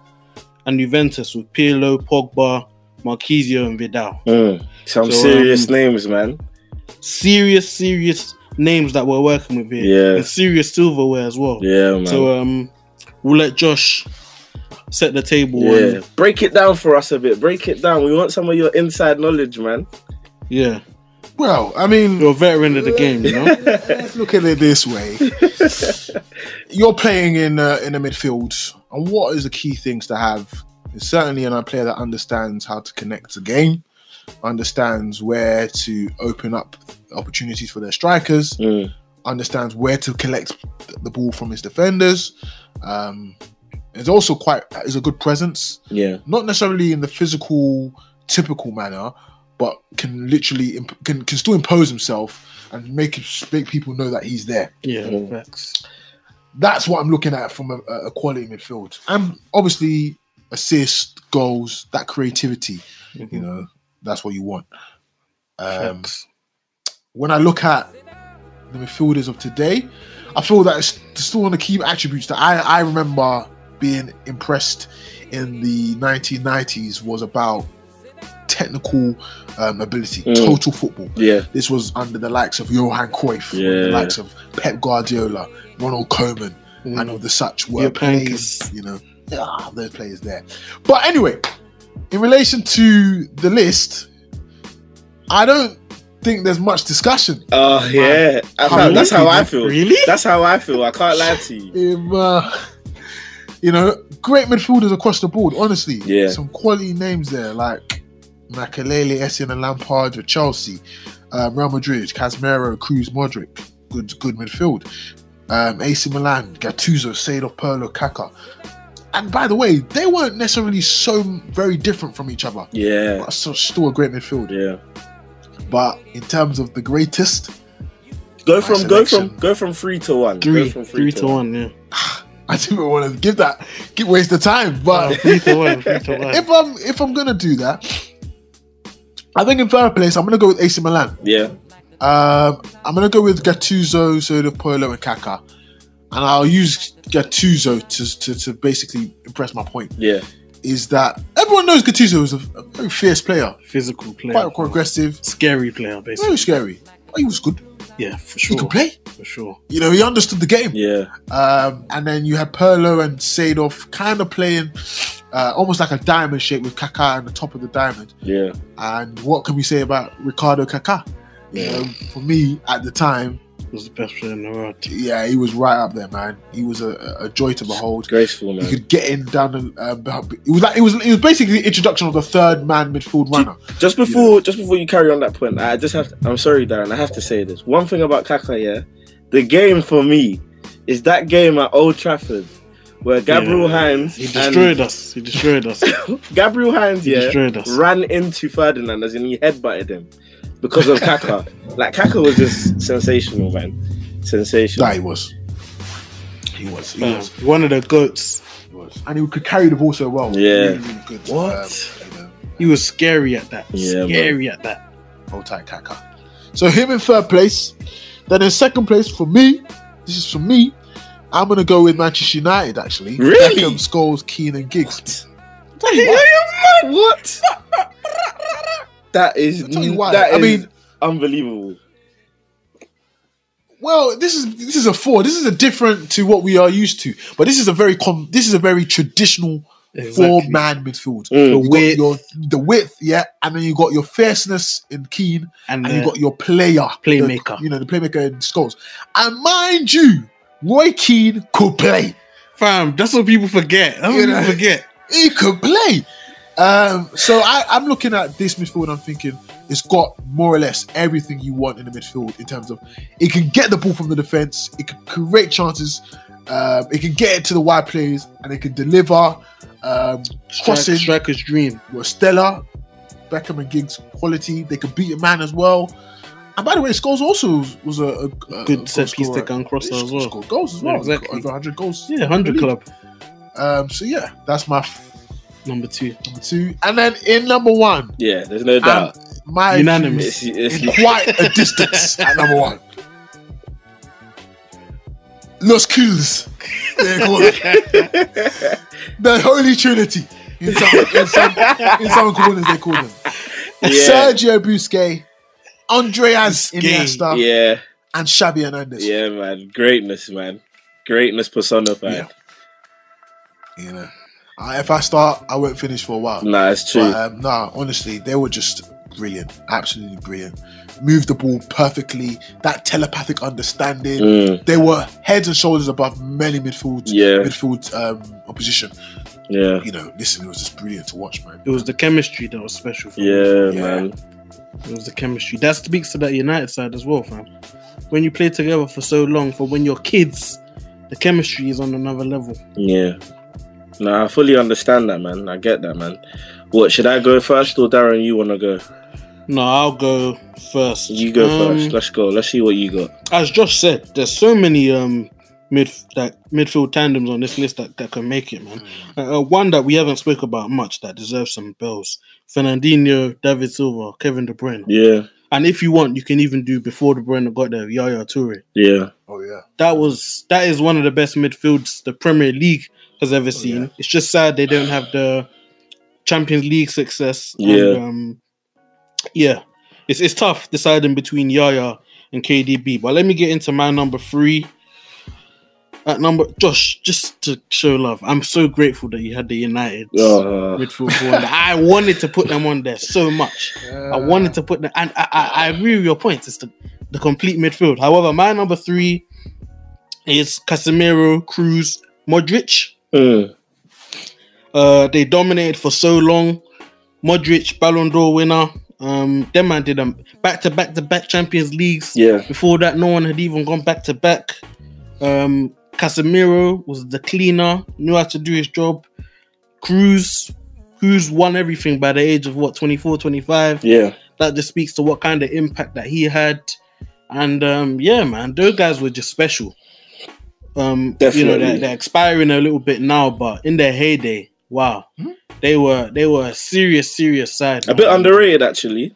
And Juventus with Pirlo, Pogba, Marchisio, and Vidal. Mm. Some So, serious um, names, man. Serious, serious names that we're working with here. Yeah. And serious silverware as well. Yeah, man. So um, we'll let Josh set the table. yeah, on- break it down for us a bit. Break it down. We want some of your inside knowledge, man. yeah. Well, I mean, You're a veteran of the game, you know? let's look at it this way. You're playing in uh, in the midfield, and what is the key things to have? Is certainly a player that understands how to connect the game, understands where to open up opportunities for their strikers, Mm. understands where to collect the ball from his defenders. Um, is also quite is a good presence, Yeah, not necessarily in the physical typical manner, but can literally imp- can can still impose himself and make make people know that he's there. Yeah. That's what I'm looking at from a, a quality midfield, and obviously assist, goals, that creativity. Mhm. You know, that's what you want. Um, when I look at the midfielders of today, I feel that it's still one of the key attributes that I, I remember being impressed in the 1990s was about technical um, ability, Mm. total football. yeah, This was under the likes of Johan Cruyff, under the likes of Pep Guardiola, Ronald Koeman, Mm. and all the such were Your players, you know, ah, those players there. But anyway, in relation to the list, I don't think there's much discussion. Oh yeah, How found- that's how I feel. Really? That's how I feel. I can't lie to you. If, uh, you know, great midfielders across the board, honestly. Yeah. Some quality names there, like Makelele, Essien, and Lampard for Chelsea, um, Real Madrid, Casemiro, Kroos, Modric. Good, good midfield. Um, AC Milan, Gattuso, Seedorf, Pirlo, Kaká. And by the way, they weren't necessarily so very different from each other. Yeah, But still a great midfield. yeah. But in terms of the greatest, Go from go from go from three to one. Three, Go from three to one, yeah. I didn't want to give that, give waste the time. But Uh, three to one, three to one. if I'm if I'm gonna do that, I think in third place I'm gonna go with AC Milan. Yeah, Um, I'm gonna go with Gattuso, Seedorf, Pirlo, and Kaká, and I'll use Gattuso to, to to basically impress my point. yeah, Is that everyone knows Gattuso is a, a very fierce player, Physical player. quite, quite aggressive, Scary player, basically. very scary. But he was good. Yeah, for He sure. could play. For sure. You know, he understood the game. yeah, Um, and then you had Pirlo and Seedorf kind of playing uh, almost like a diamond shape with Kaká on the top of the diamond. yeah. And what can we say about Ricardo Kaká? You Yeah. know, for me at the time, Was the best player in the world. yeah, he was right up there, man. He was a, a joy to behold. Graceful You man. could get in down and um, it was like it was it was basically the introduction of the third man midfield runner. Just before, just before you carry on that point, I just have. To, I'm sorry, Darren. I have to say this. One thing about Kaka, yeah, the game for me is that game at Old Trafford where Gabriel Yeah. Hines He destroyed us. He destroyed us. Gabriel Heinze, He yeah, destroyed us. ran into Ferdinand as in he headbutted him because of Kaka. like Kaka was just sensational, man. Sensational. That he was. He was. He Man, was. one of the goats. He was. And he could carry the ball so well. Yeah. Really, really good. What? Um, you know, He was scary at that. Yeah, scary at that. hold tight, Kaka. So him in third place. Then in second place for me, this is for me. I'm gonna go with Manchester United. Actually, Really? Beckham, Scholes, Keane, and Giggs. What? That is I'll tell you why. I mean- unbelievable. Well, this is this is a four. This is a different to what we are used to. But this is a very com- this is a very traditional Exactly. four man midfield. Mm. You got width. your the width, yeah, and then you got your fierceness in Keane, And, and you got your player, playmaker. the- you know, the playmaker in Scholes. And mind you, Roy Keane could play. fam, that's what people forget. That's what You people know. forget. He could play. Um, so I, I'm looking at this midfield. and I'm thinking it's got more or less everything you want in the midfield in terms of it can get the ball from the defense, it can create chances, um, it can get it to the wide players, and it can deliver. Um, Strike, crossing striker's dream. was Stella, Beckham and Giggs quality. They could beat a man as well. And by the way, Scholes also was a, a, a Good a set piece to and crosser as well. Scored goals as Yeah, well. exactly. Over 100 goals. Yeah, hundred in the league. club Um, so yeah, that's my f- number two. number two. And then in number one, Yeah, there's no doubt. my Unanimous. It's, it's, in quite a distance at number one. Los Cools. They call it. the Holy Trinity. In some, in some, in some corners, they call them. yeah, Sergio Busquets, Andreas Busquets, Iniesta, yeah, and Xavi Hernandez. yeah, man. Greatness, man. Greatness personified. Yeah. You know, Uh, if I start, I won't finish for a while. Nah, it's true. But um, nah, honestly, they were just brilliant, absolutely brilliant. Moved the ball perfectly. That telepathic understanding. Mm, They were heads and shoulders above many midfield Yeah. midfield um, opposition. yeah, You know, listen, it was just brilliant to watch, man. It was the chemistry that was special. For me. yeah, Yeah. man. It was the chemistry. That speaks to that United side as well, fam. When you play together for so long, for when you're kids, the chemistry is on another level. Yeah. Nah, I fully understand that, man. I get that, man. What should I go first or Darren? You want to go? No, I'll go first. You go Um, first. Let's go. Let's see what you got. As Josh said, there's so many um mid that midfield tandems on this list that, that can make it, man. Uh, uh, one that we haven't spoke about much that deserves some bells: Fernandinho, David Silva, Kevin De Bruyne. Yeah, And if you want, you can even do before De Bruyne got there, Yaya Toure. yeah, Oh yeah, That was that is one of the best midfields the Premier League has ever seen. yeah. It's just sad they don't have the Champions League success. Yeah. And, um, yeah. It's it's tough deciding between Yaya and KDB. But let me get into my number three. At number Josh, just to show love, I'm so grateful that you had the United Uh, midfield. four. I wanted to put them on there so much. I wanted to put them, and I, I, I agree with your point. It's the, the complete midfield. However, my number three is Casemiro, Kroos, Modric. mm, Uh, they dominated for so long. Modric, Ballon d'Or winner. Um, them man did them back to back to back Champions Leagues. yeah, Before that, no one had even gone back to back. Um, Casemiro was the cleaner, knew how to do his job. Kroos, Kroos won everything by the age of what 24, 25. yeah, That just speaks to what kind of impact that he had. And um, yeah, man, those guys were just special. Um, you know, Definitely. they're, they're expiring a little bit now, but in their heyday, wow, they were they were a serious, serious side. a bit underrated actually.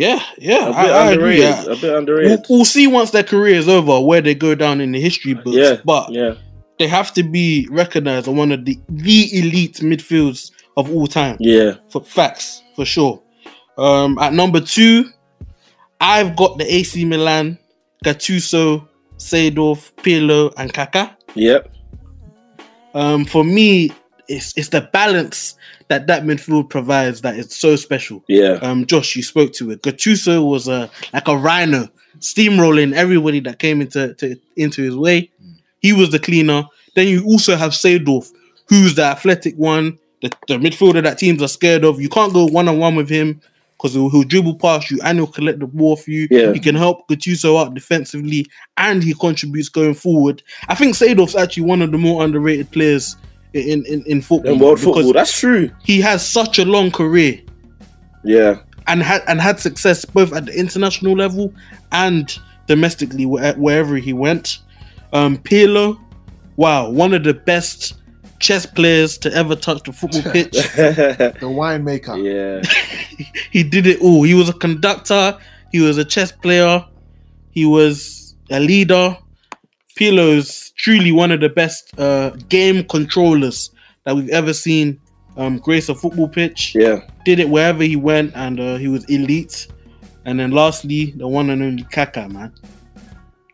Yeah, yeah, A bit I, I agree. underrated. A bit We'll, we'll see once their career is over where they go down in the history books. Yeah, but yeah, they have to be recognized as one of the the elite midfields of all time. yeah, For facts, for sure. Um, at number two, I've got the AC Milan, Gattuso, Seedorf, Pirlo, and Kaká. yep, Um, for me, it's it's the balance that that midfield provides that is so special. yeah, Um, Josh, you spoke to it. Gattuso was a like a rhino, steamrolling everybody that came into to, into his way. He was the cleaner. Then you also have Seedorf, who's the athletic one, the, the midfielder that teams are scared of. You can't go one on one with him because he'll, he'll dribble past you and he'll collect the ball for you. Yeah. He can help Gattuso out defensively and he contributes going forward. I think Seedorf's actually one of the more underrated players in in, in football. in world because football, that's true. he has such a long career Yeah, and had and had success both at the international level and domestically where, wherever he went. Um, Pirlo, wow, one of the best chess players to ever touch the football pitch. The winemaker. yeah, he did it all. He was a conductor. He was a chess player. He was a leader. Pirlo's truly one of the best uh, game controllers that we've ever seen um, grace a football pitch. yeah, Did it wherever he went, and uh, he was elite. And then lastly, the one and only Kaka, man.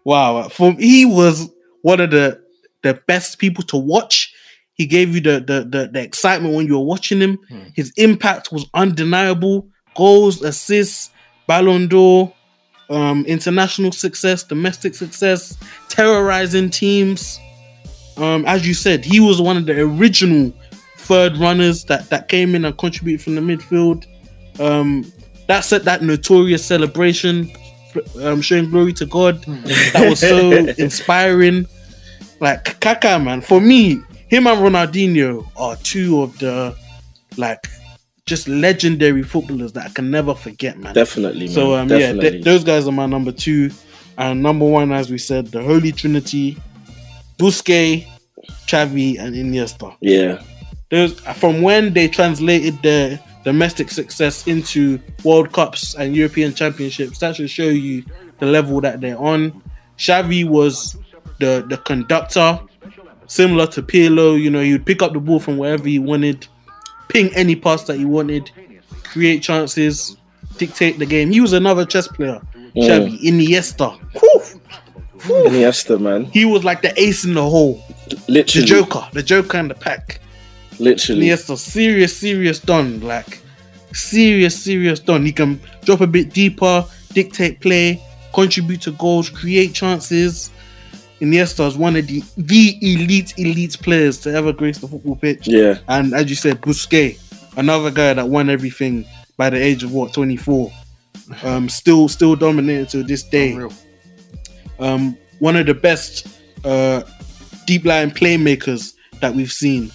Wow, for he was one of the the best people to watch. He gave you the the the, the excitement when you were watching him. Hmm. His impact was undeniable. Goals, assists, Ballon d'Or, um, international success, domestic success, terrorizing teams. Um, as you said, he was one of the original third runners that that came in and contributed from the midfield. Um, that set that notorious celebration, um, showing glory to God. That was so inspiring. Like Kaka, man, for me, him and Ronaldinho are two of the like just legendary footballers that I can never forget, man. definitely. Man. So um, yeah, th- those guys are my number two, and number one, as we said, the Holy Trinity: Busquets, Xavi, and Iniesta. yeah, Those from when they translated their domestic success into World Cups and European Championships. That should show you the level that they're on. Xavi was the the conductor, similar to Pirlo. You know, he would pick up the ball from wherever he wanted, ping any pass that he wanted, create chances, dictate the game. He was another chess player. Mm. Xavi, Iniesta. Whew. Iniesta, man, He was like the ace in the hole, Literally. the Joker, the Joker in the pack. literally. Iniesta, serious, serious done. Like serious, serious done. He can drop a bit deeper, dictate play, contribute to goals, create chances. Iniesta is one of the the elite, elite players to ever grace the football pitch. Yeah, And as you said, Busquets, another guy that won everything by the age of what, 24. Um, still, still dominated to this day. Unreal. Um, one of the best uh, deep line playmakers that we've seen.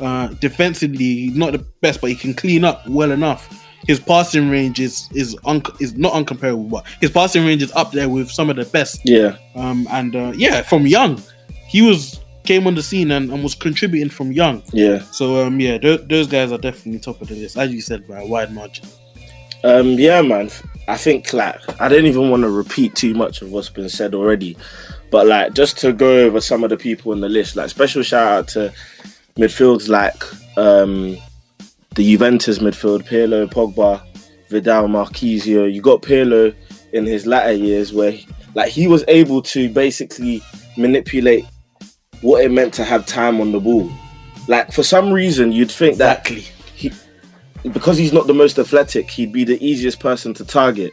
Uh, defensively, not the best, but he can clean up well enough. His passing range is is un- is not uncomparable, but his passing range is up there with some of the best. yeah, Um, and uh, yeah, from young, he was came on the scene and, and was contributing from young. yeah. So um, yeah, th- those guys are definitely top of the list, as you said, by a wide margin. Um, yeah, man. I think like I don't even want to repeat too much of what's been said already, but like just to go over some of the people in the list. Like special shout out to midfields like um, the Juventus midfield: Pirlo, Pogba, Vidal, Marchisio. You got Pirlo in his latter years where he- like he was able to basically manipulate what it meant to have time on the ball. Like for some reason, you'd think that Exactly. because he's not the most athletic, he'd be the easiest person to target.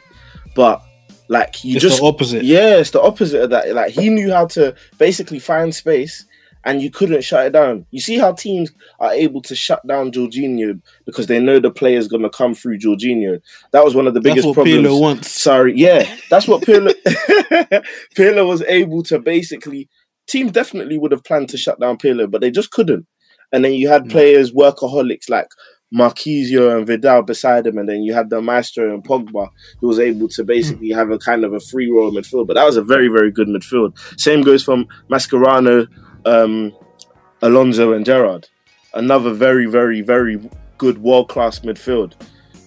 But like you It's just the opposite. yeah, it's the opposite of that. Like he knew how to basically find space, and you couldn't shut it down. You see how teams are able to shut down Jorginho because they know the player's gonna come through Jorginho. That was one of the biggest problems. Pirlo wants. Sorry, yeah, that's what Pirlo Pirlo was able to basically. Teams definitely would have planned to shut down Pirlo, but they just couldn't. And then you had Mm. players, workaholics like Marchisio and Vidal beside him, and then you had the Maestro and Pogba, who was able to basically have a kind of a free roll midfield. But that was a very, very good midfield. Same goes from Mascherano, um, Alonso, and Gerrard. Another very, very, very good world class midfield.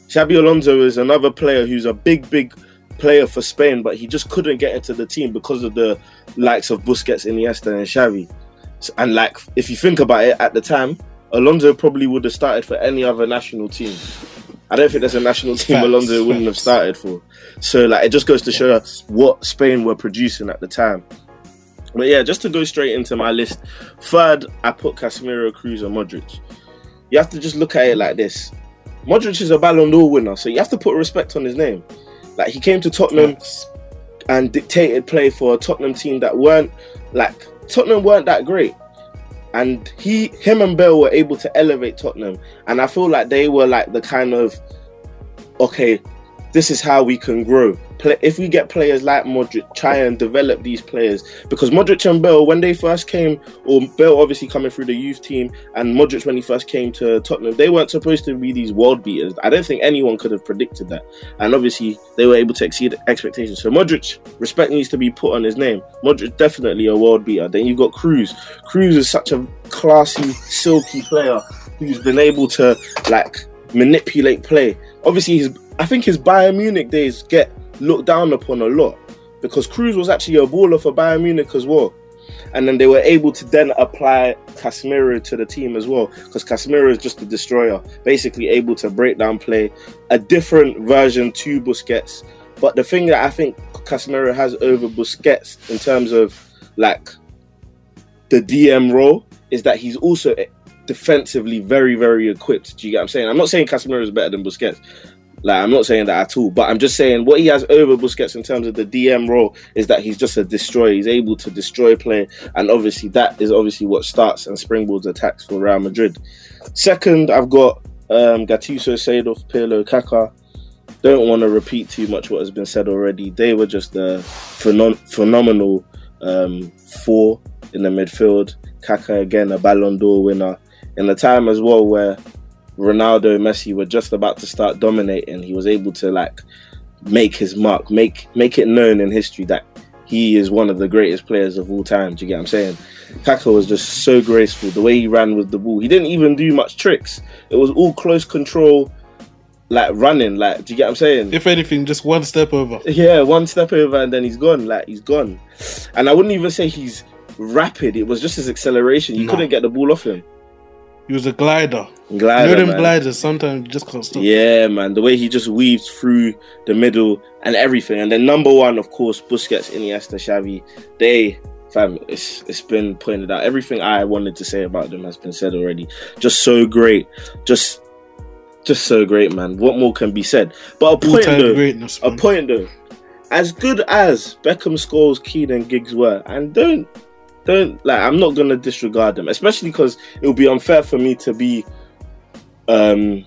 Xabi Alonso is another player who's a big, big player for Spain, but he just couldn't get into the team because of the likes of Busquets, Iniesta, and Xavi. And like, if you think about it, at the time, Alonso probably would have started for any other national team. I don't think there's a national team Facts, Alonso wouldn't have started for. So like, it just goes to show what Spain were producing at the time. But yeah, just to go straight into my list, third I put Casemiro, Kroos, and Modric. You have to just look at it like this: Modric is a Ballon d'Or winner, so you have to put respect on his name. Like he came to Tottenham and dictated play for a Tottenham team that weren't like Tottenham weren't that great. And he him and Bale were able to elevate Tottenham. And I feel like they were like the kind of okay, this is how we can grow. Play, if we get players like Modric, try and develop these players because Modric and Bale, when they first came, or Bale obviously coming through the youth team, and Modric when he first came to Tottenham, they weren't supposed to be these world beaters. I don't think anyone could have predicted that, and obviously they were able to exceed expectations. So Modric, respect needs to be put on his name. Modric definitely a world beater. Then you've got Kroos. Kroos is such a classy, silky player who's been able to like manipulate play. Obviously, his I think his Bayern Munich days get looked down upon a lot because Kroos was actually a baller for Bayern Munich as well. And then they were able to then apply Casemiro to the team as well because Casemiro is just a destroyer, basically able to break down play, a different version to Busquets. But the thing that I think Casemiro has over Busquets in terms of like the DM role is that he's also defensively very, very equipped. Do you get what I'm saying? I'm not saying Casemiro is better than Busquets. Like I'm not saying that at all, but I'm just saying what he has over Busquets in terms of the DM role is that he's just a destroyer. He's able to destroy play, and obviously that is obviously what starts and springboards attacks for Real Madrid. Second, I've got um, Gattuso, Seedorf, Pirlo, Kaká. Don't want to repeat too much what has been said already. They were just a phenom- phenomenal um, four in the midfield. Kaká again, a Ballon d'Or winner in a time as well where Ronaldo, Messi were just about to start dominating. He was able to like make his mark, make make it known in history that he is one of the greatest players of all time. Do you get what I'm saying? Kaká was just so graceful. The way he ran with the ball, he didn't even do much tricks. It was all close control, like running. Like, do you get what I'm saying? If anything, just one step over. Yeah, one step over and then he's gone. Like he's gone. And I wouldn't even say he's rapid. It was just his acceleration. You No. couldn't get the ball off him. He was a glider. Glider, you know them gliders. Sometimes you just can't stop. Yeah, man. The way he just weaved through the middle and everything. And then number one, of course, Busquets, Iniesta, Xavi. They, fam, it's it's been pointed out. Everything I wanted to say about them has been said already. Just so great. Just, just so great, man. What more can be said? But a point All-time though. A point though. As good as Beckham, Scholes, Keane, and Giggs were, and don't don't like I'm not gonna disregard them, especially because it would be unfair for me to be um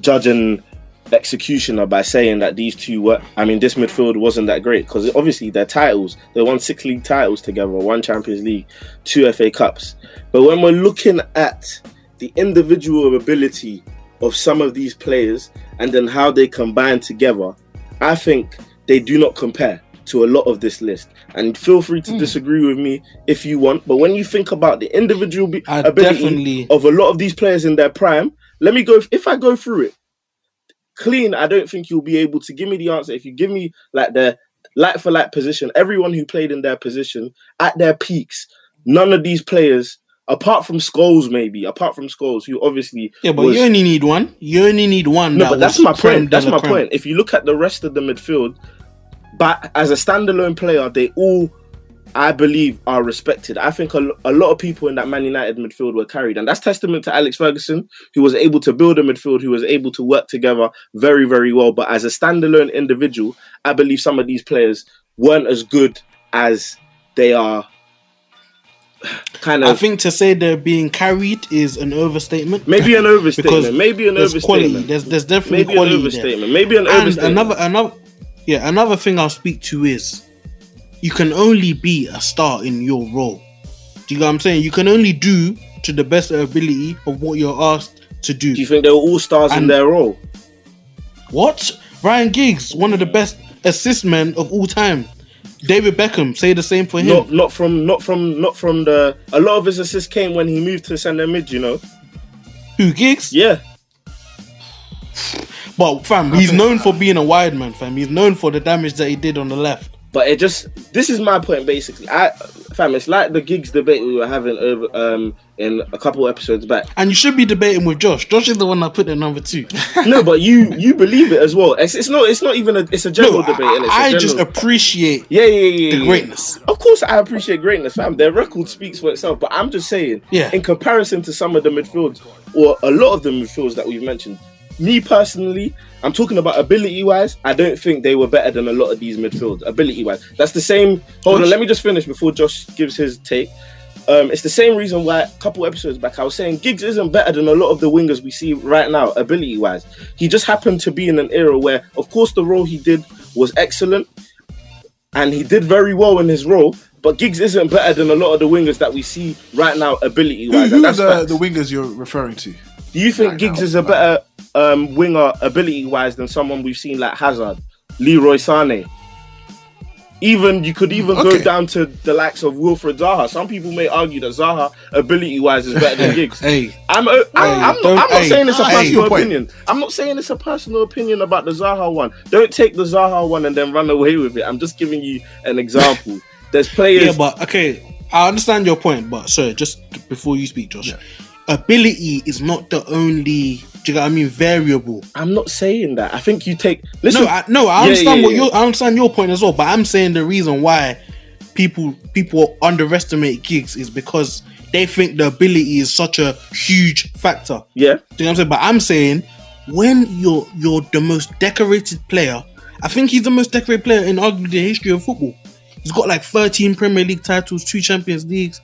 judging executioner by saying that these two were I mean this midfield wasn't that great because obviously their titles. They won six league titles together one Champions League two FA Cups. But when we're looking at the individual ability of some of these players and then how they combine together I think they do not compare to a lot of this list and feel free to Mm. disagree with me if you want but when you think about the individual be- ability definitely. of a lot of these players in their prime. Let me go. If I go through it clean, I don't think you'll be able to give me the answer. If you give me like the like for like position, everyone who played in their position at their peaks, none of these players, apart from Scholes, maybe apart from Scholes, who obviously Yeah, but was- you only need one. You only need one. no, that but that's my point. That's my creme. point. If you look at the rest of the midfield, but as a standalone player, they all, I believe, are respected. I think a, a lot of people in that Man United midfield were carried, and that's testament to Alex Ferguson, who was able to build a midfield, who was able to work together very, very well. But as a standalone individual, I believe some of these players weren't as good as they are. Kind of, I think to say they're being carried is an overstatement. maybe an overstatement. Because maybe an There's quality. overstatement. There's there's definitely Maybe an quality there. overstatement. Maybe an And overstatement. another another yeah another thing I'll speak to is you can only be a star in your role. Do you know what I'm saying? You can only do to the best ability of what you're asked to do. Do you think they were all stars in their role? What? Ryan Giggs, one of the best assist men of all time. David Beckham, say the same for him. Not not from not from not from the a lot of his assists came when he moved to centre mid, you know. Who Giggs? Yeah. But fam, he's known for being a wide man, fam. He's known for the damage that he did on the left. But it just this is my point basically. I fam, it's like the Giggs debate we were having over um in a couple episodes back. And you should be debating with Josh. Josh is the one that put in number two. No, but you you believe it as well. It's, it's not it's not even a it's a general no, debate. and it's a I, I general- just appreciate yeah, yeah, yeah, the yeah. greatness. Of course, I appreciate greatness, fam. Their record speaks for itself. But I'm just saying, Yeah. in comparison to some of the midfields or a lot of the midfields that we've mentioned, me personally, I'm talking about ability wise. I don't think they were better than a lot of these midfields, ability wise. That's the same. Hold on, let me just finish before Josh gives his take. Um, it's the same reason why a couple episodes back I was saying Giggs isn't better than a lot of the wingers we see right now, ability wise. He just happened to be in an era where, of course, the role he did was excellent, and he did very well in his role. But Giggs isn't better than a lot of the wingers that we see right now, ability Who, wise. who are the, the wingers you're referring to? Do you think right Giggs now? is a better um, winger ability wise than someone we've seen like Hazard, Leroy Sane? Even you could even Okay. go down to the likes of Wilfred Zaha. Some people may argue that Zaha ability wise is better than Giggs. Hey, I'm, uh, I'm, I'm, not, I'm not hey, saying it's a hey, personal your point. opinion. I'm not saying it's a personal opinion about the Zaha one. Don't take the Zaha one and then run away with it. I'm just giving you an example. There's players. yeah, but okay, I understand your point, but sorry, just before you speak, Josh, ability is not the only. Do you get what I mean? Variable. I'm not saying that. I think you take. Listen, no, I, no, I Yeah, understand yeah, what yeah. you I understand your point as well, but I'm saying the reason why people people underestimate Giggs is because they think the ability is such a huge factor. yeah, Do you know what I'm saying? But I'm saying when you're you're the most decorated player, I think he's the most decorated player in arguably the history of football. He's got like 13 Premier League titles, two Champions Leagues.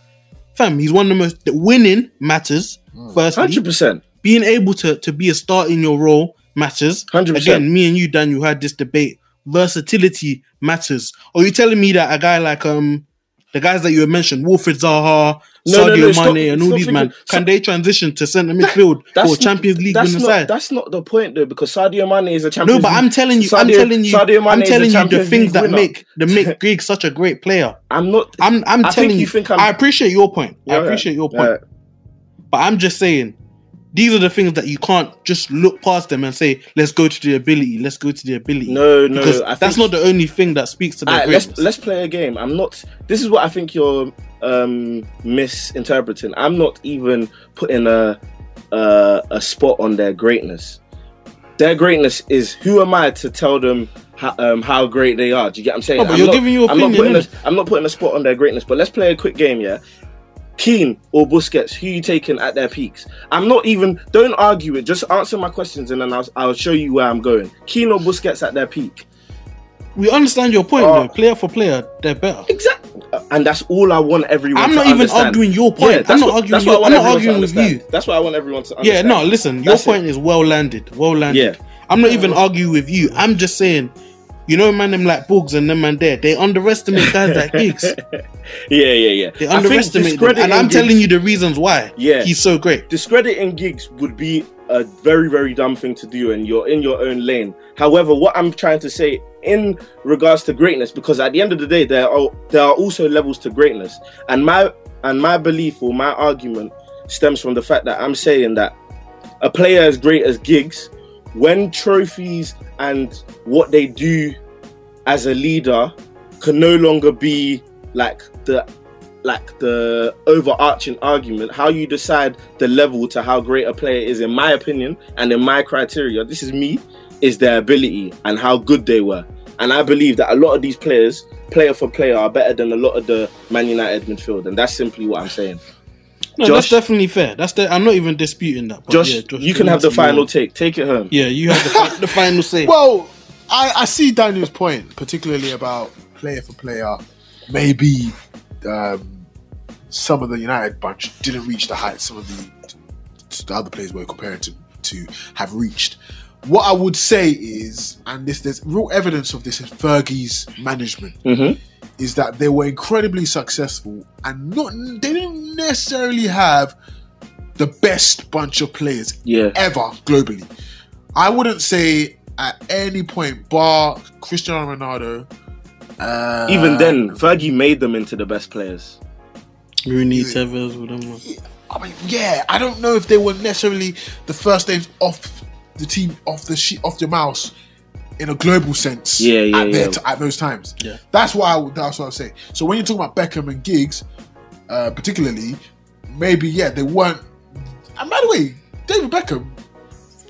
Fam, he's one of the most the winning matters. Firstly, hundred percent. being able to to be a star in your role matters. 100%. Again, me and you, Daniel, had this debate. Versatility matters. Are you telling me that a guy like um the guys that you mentioned, Wilfred Zaha, No, no, Sadio no, stop- Mane, and all these man, can they transition to centre midfield or Champions League that's winning not, side? That's not the point though, because Sadio Mane is a champion. No, but I'm telling you, I'm telling you, Sadio Mane I'm telling you the things that winner. make that make Greg such a great player. I'm not. I'm I'm I telling think you. I'm- I appreciate your point. Yeah, I appreciate your point. yeah. But I'm just saying, these are the things that you can't just look past them and say, "Let's go to the ability. Let's go to the ability." No, no, because that's not the only thing that speaks to their Alright, let's let's play a game. I'm not. This is what I think you're um, misinterpreting. I'm not even putting a, a a spot on their greatness. Their greatness is who am I to tell them how, um, how great they are? Do you get what I'm saying? Oh, but I'm you're not, giving your I'm not opinion, putting a, I'm not putting a spot on their greatness. But let's play a quick game. Yeah. Keane or Busquets, who you taking at their peaks? I'm not even. Don't argue it. Just answer my questions, and then I'll, I'll show you where I'm going. Keane or Busquets at their peak? we understand your point, Oh. though. Player for player, they're better. Exactly. And that's all I want everyone I'm to not even understand. arguing your point. Yeah, I'm that's not what- arguing. that's Your, what I I'm want not everyone arguing with you. That's what I want everyone to Yeah, no. Listen, your That's it. point is well landed. Well landed. Yeah. I'm not even arguing with you. I'm just saying, you know, man, them like Bugs and them man there. They underestimate guys like Giggs. Yeah, yeah, yeah. They I underestimate them. And I'm discrediting telling you the reasons why. Yeah. he's so great. discrediting Giggs would be a very very dumb thing to do and you're in your own lane however what i'm trying to say in regards to greatness because at the end of the day there are there are also levels to greatness and my and my belief or my argument stems from the fact that i'm saying that a player as great as Giggs when trophies and what they do as a leader can no longer be like the like the overarching argument how you decide the level to how great a player is in my opinion and in my criteria this is me is their ability and how good they were. And i believe that a lot of these players player for player are better than a lot of the man united midfield and that's simply what i'm saying No, Josh- that's definitely fair. That's the, I'm not even disputing that. But josh, yeah, Josh you can have the that's your- final take take it home Yeah, you have the, fi- the final say. Well, I, I see Daniel's point, particularly about player for player. Maybe um, some of the United bunch didn't reach the heights some of the, the other players we're comparing to to have reached. What I would say is, and this there's real evidence of this in Fergie's management, Mhm. is that they were incredibly successful and not they didn't necessarily have the best bunch of players yeah ever globally. I wouldn't say at any point, bar Cristiano Ronaldo. Uh, even then fergie made them into the best players Rooney, Tevez, whatever. I mean, yeah, I don't know if they were necessarily the first names off the team, off the sheet, off the mouse, in a global sense. Yeah, yeah, at, yeah. t- at those times. Yeah. that's why. I, would- that's what I was saying. So when you're talking about Beckham and Giggs, uh, particularly, maybe yeah, they weren't. And by the way, David Beckham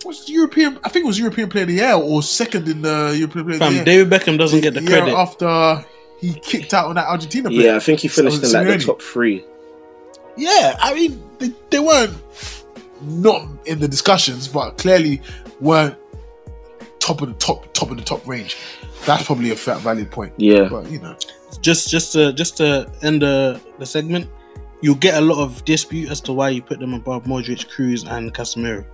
was European. I think it was European Player of the Year or second in the European Player of the Year. David Beckham doesn't get the year credit. after he kicked out on that Argentina player. yeah i think he finished in like the top three Yeah, I mean, they, they weren't not in the discussions, but clearly weren't top of the top, top of the top range. That's probably a fat valid point. yeah But you know, just just to just to end the, the segment you'll get a lot of dispute as to why you put them above Modric, Kroos, and Casemiro.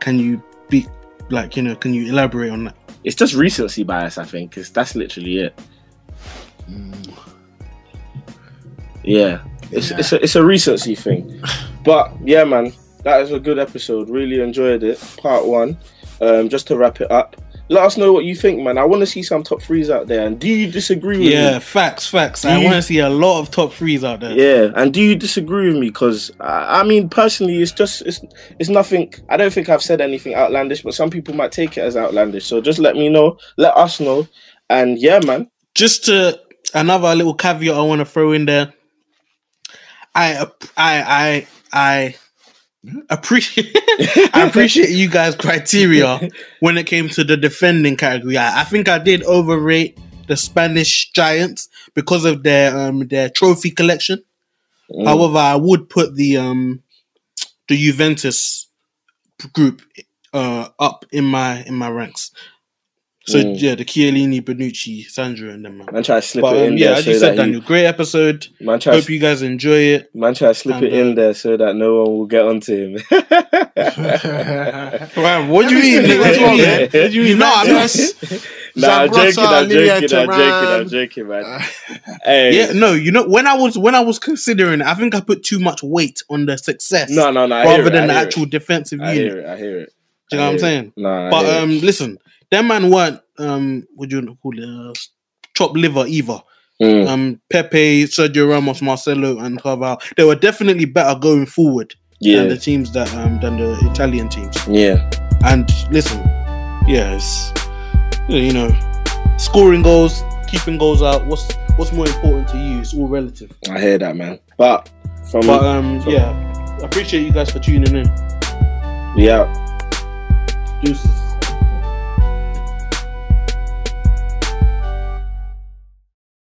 Can you be like you know? Can you elaborate on that? It's just recency bias, I think, because that's literally it. Yeah, it's Yeah. it's a, it's a recency thing, but yeah, man, that is a good episode. Really enjoyed it. Part one. Um, just to wrap it up, let us know what you think, man. I want to see some top threes out there, and do you disagree with me? Yeah, facts, facts. Do I you- want to see a lot of top threes out there. Yeah, and do you disagree with me? Because I, I mean, personally, it's just it's it's nothing. I don't think I've said anything outlandish, but some people might take it as outlandish. So just let me know, let us know, and yeah, man. just to another little caveat I want to throw in there. I I I I appreciate I appreciate you guys' criteria when it came to the defending category. I, I think I did overrate the Spanish Giants because of their um their trophy collection. Mm. However, I would put the um the Juventus group uh up in my in my ranks. So Mm. yeah, the Chiellini, Bonucci, Sandro, and them man. Man, try to slip But it um, in yeah, there as so you said, that Daniel, great episode. man, try Hope you guys enjoy it. man, try to slip And, it in uh, there so that no one will get onto him. Wow, what do you mean? Everything What do you mean? man. What do you mean? No, I mean, Juventus, nah, I'm joking, I'm joking, I'm joking, I'm joking, man. Hey, yeah, no, you know, when I was when I was considering, it, I think I put too much weight on the success no, no, no. Rather than the actual it. defensive I unit. hear it. I hear it. Do you know what I'm saying? Nah, But um, listen, them man weren't um, what do you call it? Uh, chop liver either. Mm, Um, Pepe, Sergio Ramos, Marcelo, and Carvajal. They were definitely better going forward than the teams that um than the Italian teams. yeah. And listen, yes, you know, scoring goals, keeping goals out. What's what's more important to you? It's all relative. I hear that, man. But from But um, yeah, I appreciate you guys for tuning in. yeah. Deuces.